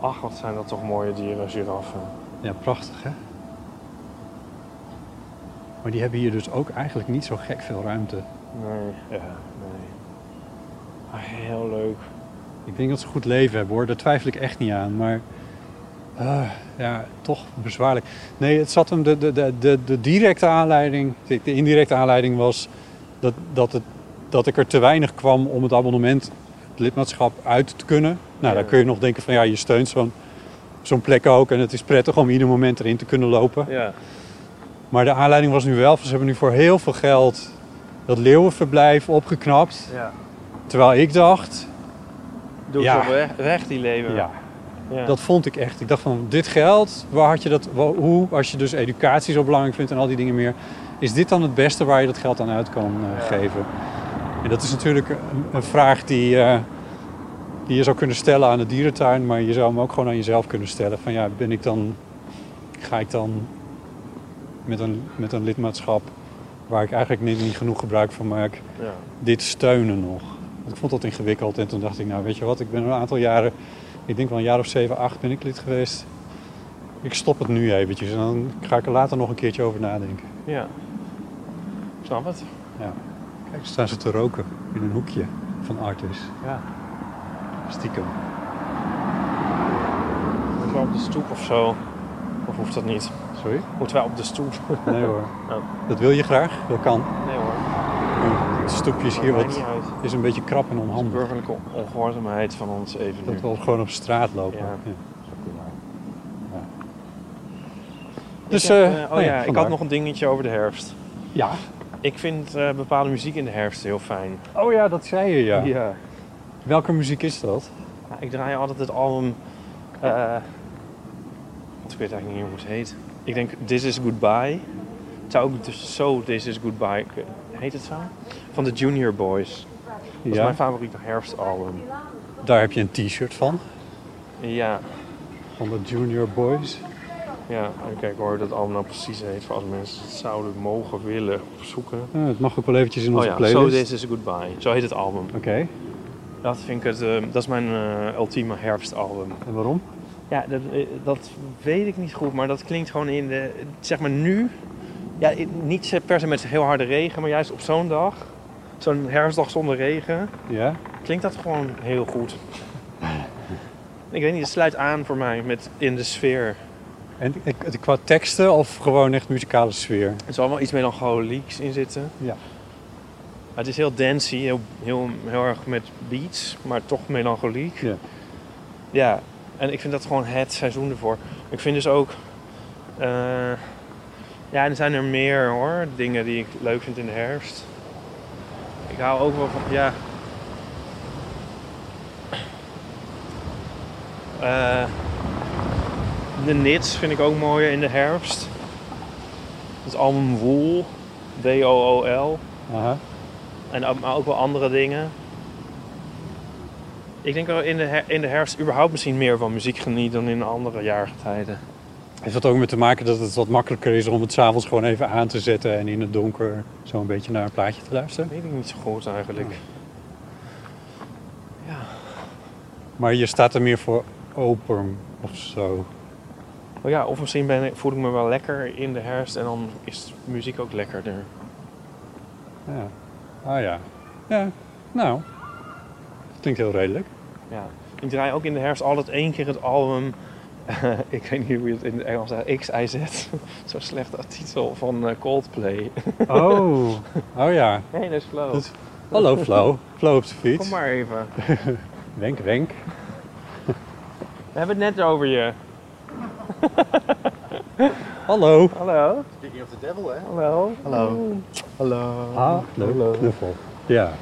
Ach, wat zijn dat toch mooie dieren, giraffen. Ja, prachtig hè? Maar die hebben hier dus ook eigenlijk niet zo gek veel ruimte. Nee, ja, nee. Ah, heel leuk. Ik denk dat ze goed leven hebben hoor, daar twijfel ik echt niet aan. Maar ah, ja, toch bezwaarlijk. Nee, het zat hem, de, de, de, de, de directe aanleiding, de, de indirecte aanleiding was dat, dat, het, dat ik er te weinig kwam om het abonnement, het lidmaatschap uit te kunnen. Nou, Ja. dan kun je nog denken van ja, je steunt zo'n zo'n plek ook en het is prettig om ieder moment erin te kunnen lopen. Ja. Maar de aanleiding was nu wel, ze hebben nu voor heel veel geld dat leeuwenverblijf opgeknapt. ja. Terwijl ik dacht, Doe Ja. ze weg, weg, die leeuwen. ja, Ja. Dat vond ik echt. Ik dacht van dit geld, waar had je dat, hoe, als je dus educatie zo belangrijk vindt en al die dingen meer, is dit dan het beste waar je dat geld aan uit kan eh, Ja. geven? En dat is natuurlijk een, een vraag die, eh, die je zou kunnen stellen aan de dierentuin, maar je zou hem ook gewoon aan jezelf kunnen stellen. Van ja, ben ik dan, ga ik dan met een, met een lidmaatschap waar ik eigenlijk niet, niet genoeg gebruik van maak, Ja. dit steunen nog? Ik vond dat ingewikkeld en toen dacht ik, nou weet je wat, ik ben een aantal jaren, ik denk wel een jaar of 7, 8 ben ik lid geweest. Ik stop het nu eventjes en dan ga ik er later nog een keertje over nadenken. ja. Snap het? Ja. Kijk, staan ze te roken in een hoekje van Artis. Ja. Stiekem. Moeten we op de stoep of zo? Of hoeft dat niet? Sorry? Moeten wij op de stoep? Nee hoor. Oh. Dat wil je graag? Dat kan. Nee hoor. Het stoepje is Maakt hier wat. Is een beetje krap en De onhandig. burgerlijke ongehoorzaamheid van ons even. Dat we gewoon op straat lopen. Ja. Dus, heb, eh, eh, oh nou ja, ik had nog een dingetje over de herfst. ja. Ik vind eh, bepaalde muziek in de herfst heel fijn. Oh ja, dat zei je ja. ja. Welke muziek is dat? Nou, ik draai altijd het album. want ik weet eigenlijk niet meer hoe het heet. Ik denk This Is Goodbye. Het zou ook dus zo This Is Goodbye. Heet het zo? Van de Junior Boys. Dat is Ja. mijn favoriete herfstalbum. Daar heb je een t-shirt van. Ja, Van de Junior Boys. ja. Kijken hoe dat album nou precies heet. Voor als mensen het zouden mogen willen zoeken. Eh, het mag ook wel eventjes in Oh onze ja, So playlist. This Is Goodbye. Zo heet het album. Oké. Dat vind ik het, eh, dat is mijn eh, ultieme herfstalbum. En waarom? Ja, dat, eh, dat weet ik niet goed, maar dat klinkt gewoon in de, zeg maar nu, ja, niet per se met heel harde regen, maar juist op zo'n dag, zo'n herfstdag zonder regen, Ja? klinkt dat gewoon heel goed. Ik weet niet, het sluit aan voor mij met in de sfeer. En ik- qua teksten of gewoon echt muzikale sfeer? Er zal wel iets melancholieks in zitten. Ja. Het is heel dancey, heel, heel, heel erg met beats, maar toch melancholiek. Ja. Ja, en ik vind dat gewoon het seizoen ervoor. Ik vind dus ook... eh, ja, er zijn er meer hoor, dingen die ik leuk vind in de herfst. Ik hou ook wel van, ja... Eh, de Nits vind ik ook mooier in de herfst. Het album Wool, W-O-O-L. Aha. En maar ook wel andere dingen. Ik denk dat we in de, in de herfst überhaupt misschien meer van muziek genieten dan in andere jaargetijden. Heeft dat ook met te maken dat het wat makkelijker is om het s'avonds gewoon even aan te zetten en in het donker zo een beetje naar een plaatje te luisteren? Weet ik niet zo goed eigenlijk. Ja. Maar je staat er meer voor open of zo. Oh ja, of misschien ben ik, voel ik me wel lekker in de herfst en dan is muziek ook lekkerder. Ja. Ah ja. Ja, nou. Dat klinkt heel redelijk. Ja. Ik draai ook in de herfst altijd één keer het album. ik weet niet hoe je het in het Engels zegt. XIZ. Zo'n slechte titel van eh, Coldplay. Oh, oh ja. Hey, dat is Flo. Dat- Hallo Flo. Flo op de fiets. Kom maar even. Wenk, wenk. We hebben het net over je. Hallo. Hallo. Speaking of the devil, hè? Hallo. Hallo. Hallo. Hallo. Knuffel. Ja.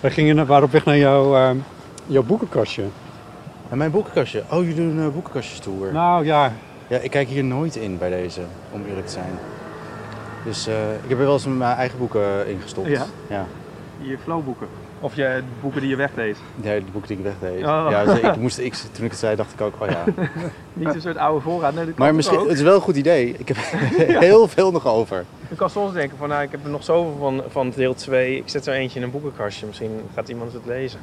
We gingen naar- waren op weg naar jouw, ehm, jouw boekenkastje. En mijn boekenkastje. Oh, jullie doen een boekenkastjestoer. Nou ja, Ja, ik kijk hier nooit in bij deze, om eerlijk te zijn. Dus eh, ik heb er wel eens mijn eigen boeken ingestopt. Ja? Ja. Je Flo boeken. Of je boeken die je wegdeed. Ja, de boeken die ik wegdeed. Oh. Ja, dus ik moest, ik, toen ik het zei, dacht ik ook, oh ja. Niet een soort oude voorraad. Nee, Maar misschien, ook? het is wel een goed idee. Ik heb heel veel nog over. Je kan soms denken van, nou, ik heb er nog zoveel van, van deel 2. Ik zet er eentje in een boekenkastje. Misschien gaat iemand het lezen.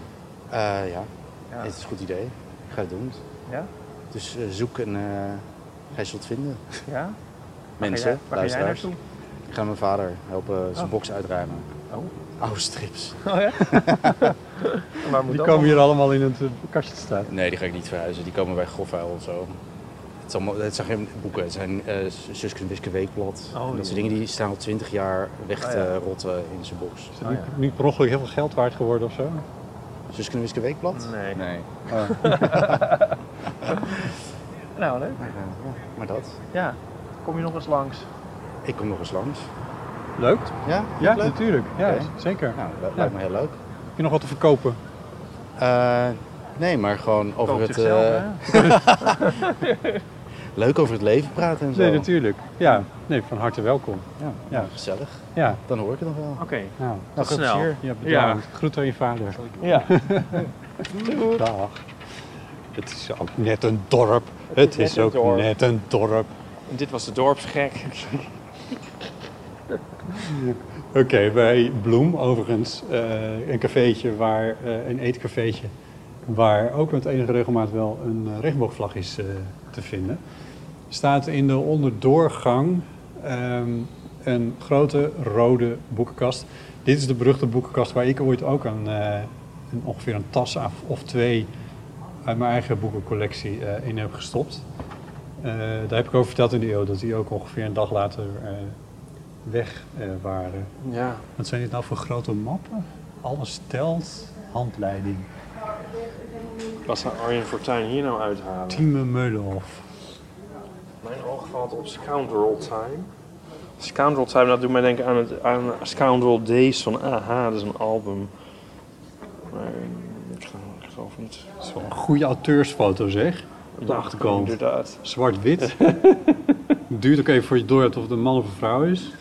Eh, ja. Ja. het is een goed idee. Ik ga het doen. Ja? Dus eh, zoek en eh gij zult vinden. Ja? Mensen, Waar ga jij naartoe? Ik ga mijn vader helpen zijn Oh. box uitruimen. Oh. Oude strips. Oh ja? Waar moet die komen hier allemaal in het eh, kastje te staan. Nee, die ga ik niet verhuizen. Die komen bij Grofvuil of zo. Het, allemaal, het zijn geen boeken, het zijn eh Suske en Wiske Weekblad. Oh, dat soort dingen die staan al twintig jaar weg Oh, te ja. rotten in zijn box. Is het Oh, niet, ja. niet per ongeluk heel veel geld waard geworden of zo? Suske Wiske Weekblad? Nee. Nee. Nou, leuk. Maar, eh, ja, maar dat. Ja. Kom je nog eens langs? Ik kom nog eens langs. Leuk? Ja? Ja, leuk? natuurlijk. Ja, zeker. Nou, dat Ja. lijkt me heel leuk. Heb je nog wat te verkopen? Eh, nee, maar gewoon over Koopt het... zichzelf, eh, hè? leuk over het leven praten en zo. Nee, natuurlijk. Ja, nee, van harte welkom. Ja, Ja. gezellig. Ja, Dan hoor ik het nog wel. Oké. nou, Nou, veel snel. plezier. ja, bedankt. Groet aan je vader. Ja. Dag. Het is ook net een dorp. Het net is ook dorp. net een dorp. Dit was de dorpsgek. Oké, bij Bloem overigens eh, een cafeetje waar, eh, een eetcafeetje, waar ook met enige regelmaat wel een eh, regenboogvlag is eh, te vinden. Staat in de onderdoorgang ehm, een grote rode boekenkast. Dit is de beruchte boekenkast waar ik ooit ook een, eh, een, ongeveer een tas af of twee uit mijn eigen boekencollectie eh, in heb gestopt. Eh, daar heb ik over verteld in de eeuw dat die ook ongeveer een dag later weg waren. Ja. Wat zijn dit nou voor grote mappen? Alles telt, handleiding. Wat zou Arjen Fortuyn hier nou uithalen? Tieme Meulenhof. Valt op Scoundrel Time. Scoundrel Time, dat doet mij denken aan, het, aan Scoundrel Days van AHA. Dat is een album. Maar ik, geloof niet. Dat is wel een goede auteursfoto zeg. Op de achterkant. Inderdaad. Zwart-wit. Duurt ook even voor je door hebt of het een man of een vrouw is.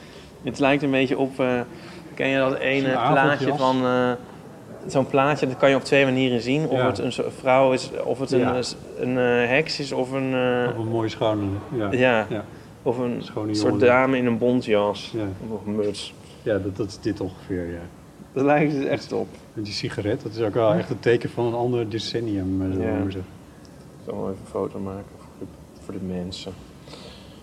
Het lijkt een beetje op... eh, ken je dat ene plaatje van... eh, Zo'n plaatje, dat kan je op twee manieren zien. Of Ja. het een vrouw is, of het een, Ja. een, eh, heks is, of een... eh, Op een mooie schouder. Ja. ja. Of een Schone soort jongen. dame in een bontjas. Ja. Of een muts. Ja, dat, dat is dit ongeveer, ja. Daar lijkt het echt op. En die sigaret, dat is ook wel echt een teken van een ander decennium. eh, Ja. Ik zal wel even een foto maken voor de, voor de mensen.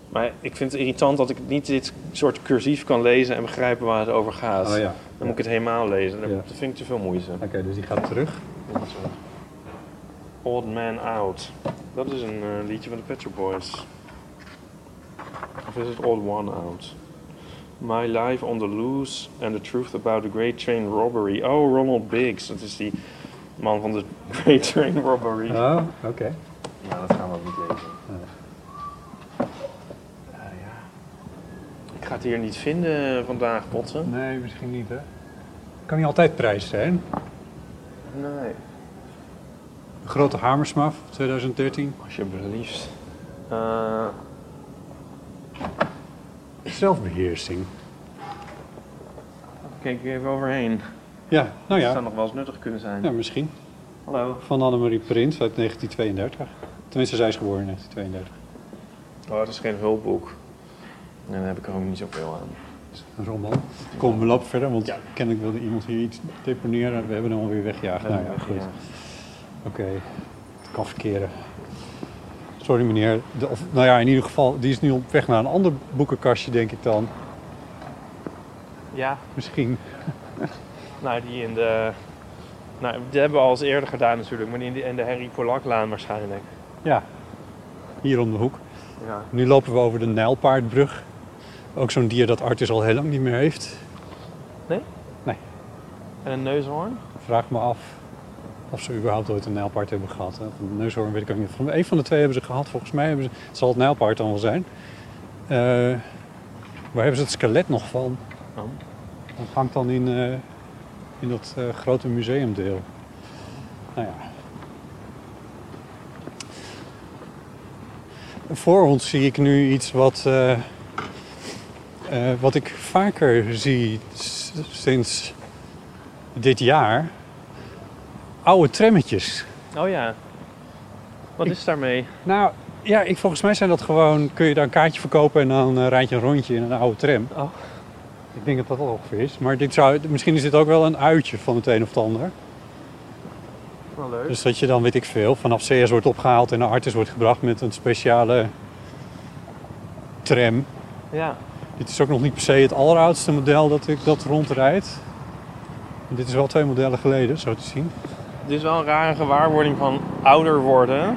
Maar ik vind het irritant dat ik niet dit soort cursief kan lezen en begrijpen waar het over gaat. Oh ja. Dan moet ik het helemaal lezen. Dat Ja. dat vind ik te veel moeite. Oké, dus die gaat terug. Old Man Out. Dat is een eh, liedje van de Pet Shop Boys. Of is het Old One Out? My Life on the Loose and the Truth About the Great Train Robbery. Oh, Ronald Biggs. Dat is die man van de Great Train Robbery. Oh, oké. Nou, dat gaan we ook niet lezen. Nee. Ah, ja. Ik ga het hier niet vinden vandaag, Potten. Nee, misschien niet, hè? Kan niet altijd prijs zijn. Nee. Grote Hamersmaf 2013. Alsjeblieft. Eh Zelfbeheersing. kijk ik even overheen. Ja, nou Dat zou ja. nog wel eens nuttig kunnen zijn. Ja, misschien. Hallo. Van Annemarie Prins uit 1932. Tenminste, zij is geboren in 1932. Oh, het is geen hulpboek. En daar heb ik er ook niet zoveel aan. Een roman. Kom, we lopen verder, want Ja. kennelijk wilde iemand hier iets deponeren. We hebben hem alweer weggejaagd. Nou ja, goed. Oké, het kan verkeren. Sorry meneer. De, of, nou ja, in ieder geval, die is nu op weg naar een ander boekenkastje, denk ik dan. Ja, Misschien. nou die in de... Nou, die hebben we al eens eerder gedaan natuurlijk, maar die in de, in de Henry Polaklaan waarschijnlijk. Ja, hier om de hoek. Ja. Nu lopen we over de Nijlpaardbrug. Ook zo'n dier dat Artis al heel lang niet meer heeft. En een neushoorn? Vraag me af of ze überhaupt ooit een nijlpaard hebben gehad. De neushoorn weet ik ook niet. Van een van de twee hebben ze gehad. Volgens mij hebben ze, het zal het nijlpaard dan wel zijn. Eh, waar hebben ze het skelet nog van? Oh. Dat hangt dan in, eh, in dat eh, grote museumdeel. Nou ja. Voor ons zie ik nu iets wat, eh, wat ik vaker zie sinds dit jaar. Oude trammetjes. Oh ja. Wat Ik- is daarmee? Nou, ja, ik, volgens mij zijn dat gewoon... Kun je daar een kaartje verkopen en dan eh, rijd je een rondje in een oude tram. Oh. Ik denk dat dat wel ongeveer is. Maar dit zou, misschien is dit ook wel een uitje van het een of het ander. Wel leuk. Dus dat je dan, weet ik veel, vanaf CS wordt opgehaald en naar Artis wordt gebracht met een speciale tram. Ja. Dit is ook nog niet per se het alleroudste model dat ik dat rondrijd. En dit is wel twee modellen geleden, zo te zien. Dit is wel een rare gewaarwording van ouder worden.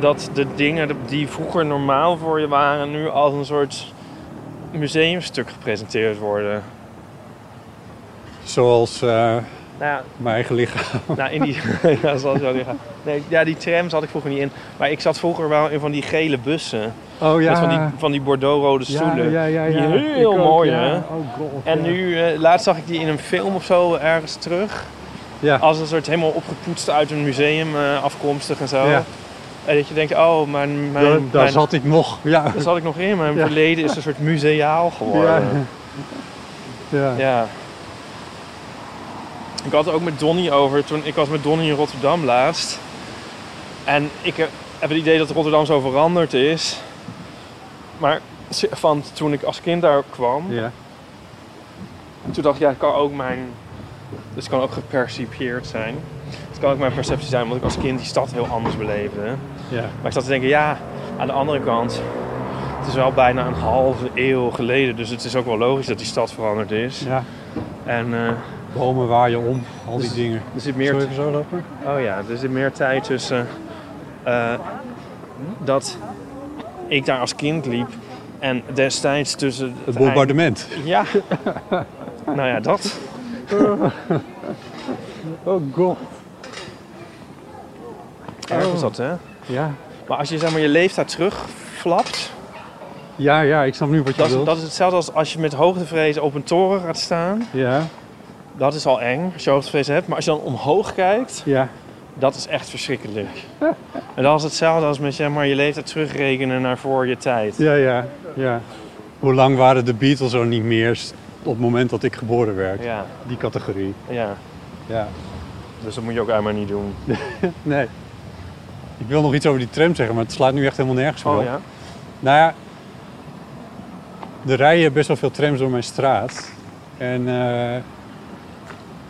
Dat de dingen die vroeger normaal voor je waren, nu als een soort museumstuk gepresenteerd worden. Zoals eh, Nou ja, mijn eigen lichaam. nou in die. ja, zal zo liggen. Nee, ja, die tram zat ik vroeger niet in. Maar ik zat vroeger wel in van die gele bussen. Oh Met van die, van die Bordeaux-rode stoelen. Ja, ja, ja. Die heel Ik mooi, ja. hè? Oh god. En ja. nu, eh, laatst zag ik die in een film of zo ergens terug. Ja. Als een soort helemaal opgepoetst uit een museum eh, afkomstig en zo. Ja. En dat je denkt, oh, mijn, mijn, daar, daar mijn- zat ik nog. Ja. daar zat ik nog in. Mijn Ja. verleden is een soort museaal Ja. geworden. ja. Ja. Ik had het ook met Donny over. Toen, ik was met Donny in Rotterdam laatst. En ik heb het idee dat Rotterdam zo veranderd is. Maar van toen ik als kind daar kwam, Ja. toen dacht ik, ja, het kan ook mijn... Dus het kan ook gepercipieerd zijn. Het kan ook mijn perceptie zijn, omdat ik als kind die stad heel anders beleefde. Ja. Maar ik zat te denken, ja, aan de andere kant... Het is wel bijna een halve eeuw geleden, dus het is ook wel logisch dat die stad veranderd is. ja. En eh, Bomen waaien om, al die Dus- dingen. er zit Meer zo lopen? Oh ja, er zit meer tijd tussen eh, dat ik daar als kind liep en destijds tussen... Het bombardement. eind- Ja. nou ja, dat. Oh god. Erg is dat, hè? Ja. Maar als je zeg maar, je leeftijd terugflapt, Ja, ja, ik snap nu wat je dat, wilt. dat is hetzelfde als als je met hoogtevrees op een toren gaat staan. Ja, Dat is al eng, als je hoogtevrees hebt. Maar als je dan omhoog kijkt, ja. dat is echt verschrikkelijk. en dat is hetzelfde als met zeg maar, je leeftijd terugrekenen naar voor je tijd. Ja, ja, ja. Hoe lang waren de Beatles er niet meer op het moment dat ik geboren werd? Ja, Die categorie. ja. Ja. Dus dat moet je ook eigenlijk maar niet doen. Nee. Ik wil nog iets over die tram zeggen, maar het slaat nu echt helemaal nergens Oh op. ja? Nou ja, er rijden best wel veel trams door mijn straat. En eh,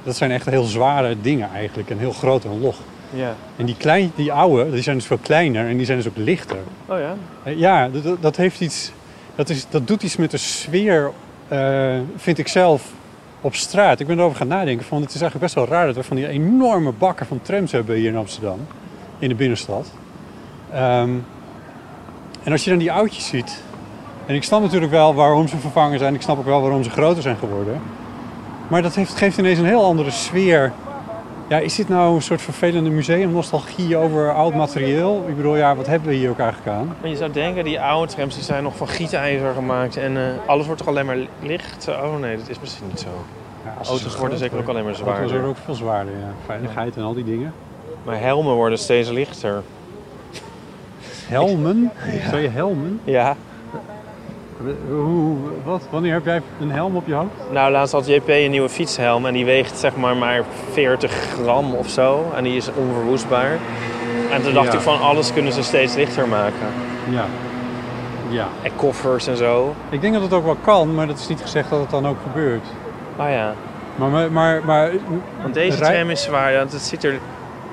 dat zijn echt heel zware dingen eigenlijk. En heel groot en log. Ja. En die, klein, die oude, die zijn dus veel kleiner en die zijn dus ook lichter. Oh ja? Eh, Ja, dat- dat, dat heeft iets. Dat, is, dat doet iets met de sfeer, eh, vind ik zelf, op straat. Ik ben erover gaan nadenken. Van, het is eigenlijk best wel raar dat we van die enorme bakken van trams hebben hier in Amsterdam. In de binnenstad. Ehm, en als je dan die oudjes ziet. En ik snap natuurlijk wel waarom ze vervangen zijn. Ik snap ook wel waarom ze groter zijn geworden. Maar dat heeft, geeft ineens een heel andere sfeer. Ja, is dit nou een soort vervelende museumnostalgie over oud materieel? Ik bedoel, ja, wat hebben we hier ook eigenlijk aan? Maar je zou denken, die oude trams die zijn nog van gietijzer gemaakt en eh, alles wordt toch alleen maar licht? Oh nee, dat is misschien niet zo. Ja, Auto's worden zeker ook alleen maar Auto's worden zwaarder. ook veel zwaarder, ja. Veiligheid en al die dingen. Maar helmen worden steeds lichter. Helmen? Zou je helmen? Ja. Hoe, wat? Wanneer heb jij een helm op je hoofd? Nou, laatst had JP een nieuwe fietshelm en die weegt zeg maar maar 40 gram of zo. En die is onverwoestbaar. En toen dacht Ja. ik van alles kunnen ze steeds lichter maken. Ja. Ja. En koffers en zo. Ik denk dat het ook wel kan, maar dat is niet gezegd dat het dan ook gebeurt. Oh ja. Maar, maar, maar, maar Want deze rij- tram is zwaar. Ja, het ziet er...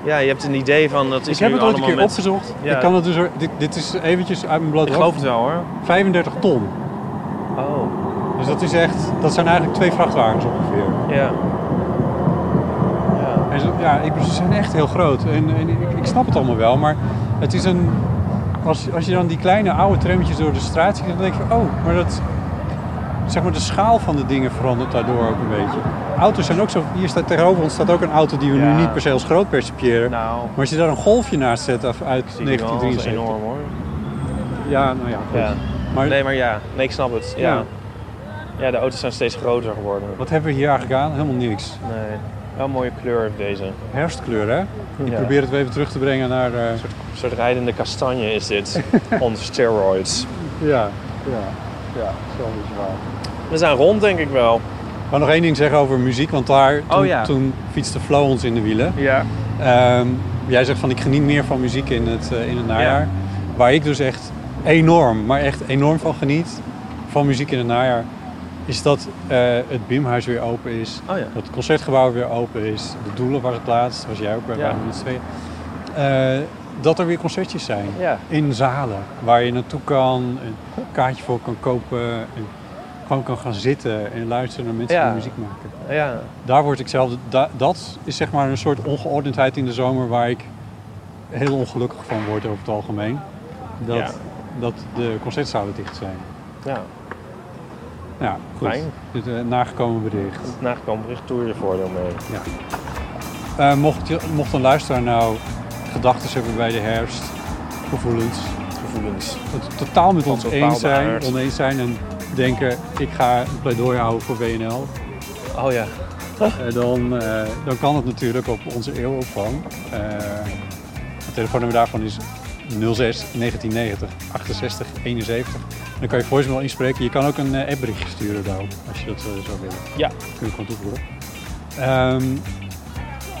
Ja, je hebt een idee van dat is ik heb het ooit een keer met... opgezocht. Ja. Ik kan het dus, dit, dit is eventjes uit mijn blote Ik geloof het wel hoor. 35 ton. Oh. Dus dat is echt, dat zijn eigenlijk twee vrachtwagens ongeveer. Ja. Ja. En ze, ja, ik, ze zijn echt heel groot. En, en ik, ik snap het allemaal wel, maar het is een... Als, als je dan die kleine oude trammetjes door de straat ziet, dan denk je van, oh, maar dat... Zeg maar, de schaal van de dingen verandert daardoor ook een beetje. Auto's zijn ook zo... Hier staat tegenover ons staat ook een auto die we Ja. nu niet per se als groot percipiëren. Nou, Maar als je daar een golfje naast zet uit zie je wel, dat is 1973... enorm hoor. Ja, nou ja, goed. Ja. Maar Nee, maar ja. Nee, ik snap het. Ja. Ja. ja. de auto's zijn steeds groter geworden. wat hebben we hier eigenlijk aan? Helemaal niks. Nee. Wel een mooie kleur deze. Een Herfstkleur, hè? Ik probeer het weer even terug te brengen naar... eh, soort rijdende kastanje is dit. On steroids. Ja, ja, ja, zo is het waar. We zijn rond denk ik wel. Ik wil nog één ding zeggen over muziek, want daar toen, Oh ja. toen fietste Flo ons in de wielen. Ja. Ehm, jij zegt van ik geniet meer van muziek in het, eh, in het najaar. Ja. Waar ik dus echt enorm, maar echt enorm van geniet, van muziek in het najaar, is dat eh, het Bimhuis weer open is. Oh ja. Dat het concertgebouw weer open is. De Doelen was het laatst, was jij ook bij Ja. met z'n tweeën. Eh, dat er weer concertjes zijn. Ja. In zalen waar je naartoe kan, een kaartje voor kan kopen. En gewoon kan gaan zitten en luisteren naar mensen Ja. die muziek maken. Ja. Daar word ik zelf, da- dat is zeg maar een soort ongeordendheid in de zomer waar ik heel ongelukkig van word over het algemeen. Dat, Ja. dat de concertzalen dicht zijn. Ja. Ja, goed. Fijn. Dit uh, nagekomen bericht. Nagekomen bericht doe je er voordeel mee. Ja. Eh, mocht, je, mocht een luisteraar nou gedachten hebben bij de herfst, gevoelens, Gevoelens. het totaal met ons eens zijn, aard. oneens zijn en denken ik ga een pleidooi houden voor WNL, Oh ja. eh, dan, eh, dan kan het natuurlijk op onze eeuwopvang. Eh het telefoonnummer daarvan is 06 1990 68 71. Dan kan je voicemail inspreken. Je kan ook een appberichtje sturen daarop, als je dat zou willen. Ja. Kun je gewoon toevoegen. Ehm,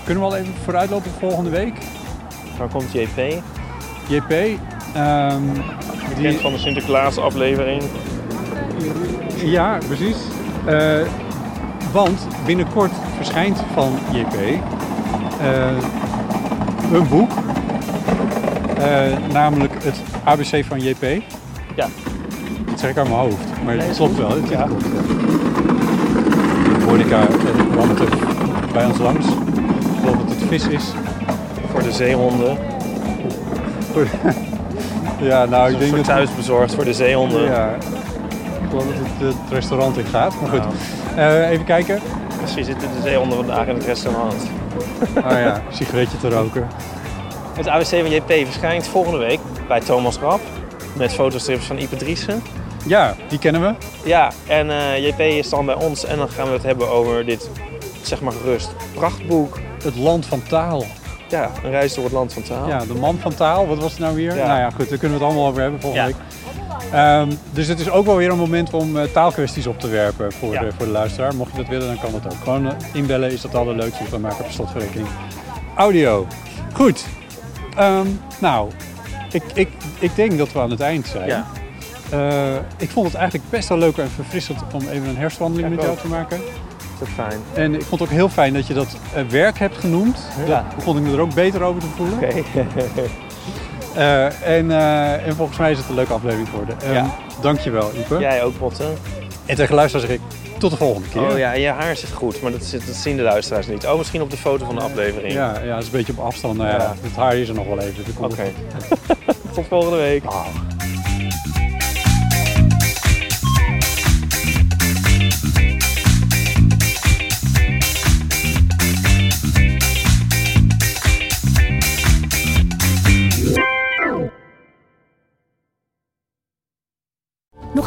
kunnen we al even vooruitlopen voor volgende week? Dan komt JP. JP, die- Bekend van de Sinterklaas aflevering. Ja, precies. Eh, want binnenkort verschijnt van JP eh, een boek. Eh, namelijk het ABC van JP. Ja. Dat zeg ik uit mijn hoofd, maar Nee, het klopt wel. Het Ja. Monika kwam het bij ons langs. Ik geloof dat het vis is. De zeehonden. Ja, nou, ik denk dat... thuisbezorgd voor de zeehonden. Ja, ik geloof dat het het restaurant in gaat. Maar goed, Nou. Eh, even kijken. Misschien zitten de zeehonden vandaag in het restaurant. Oh ja, sigaretje te roken. Het ABC van JP verschijnt volgende week bij Thomas Rap. Met fotostrips van Ipe Driessen. Ja, die kennen we. Ja, en eh, JP is dan bij ons en dan gaan we het hebben over dit, zeg maar gerust, prachtboek. Het land van taal. Ja, een reis door het land van taal. Ja, de man van taal, wat was het nou weer? Ja. Nou ja, goed, daar kunnen we het allemaal over hebben volgende Ja. week. Ehm, dus het is ook wel weer een moment om eh, taalkwesties op te werpen voor, Ja. de, voor de luisteraar. Mocht je dat willen, dan kan dat ook. Gewoon eh, inbellen is dat allerleukste. Dan maken we per slotverrekening audio. Goed. Ehm, nou, ik, ik, ik denk dat we aan het eind zijn. Ja. Eh, ik vond het eigenlijk best wel leuk en verfrissend om even een herfstwandeling met jou te maken. Fijn. En ik vond het ook heel fijn dat je dat eh, werk hebt genoemd. Ja. Begon ik me er ook beter over te voelen. Oké. Eh, en, eh, en volgens mij is het een leuke aflevering geworden. Um, Ja. Dankjewel, Ipe. Jij ook, Botte. En tegen luisteraars zeg ik tot de volgende keer. Oh ja, je haar zit goed, maar dat, zit, dat zien de luisteraars niet. Oh, misschien op de foto van de aflevering. Ja, ja, dat is een beetje op afstand. Nou ja. Het haar is er nog wel even. Oké. Tot volgende week.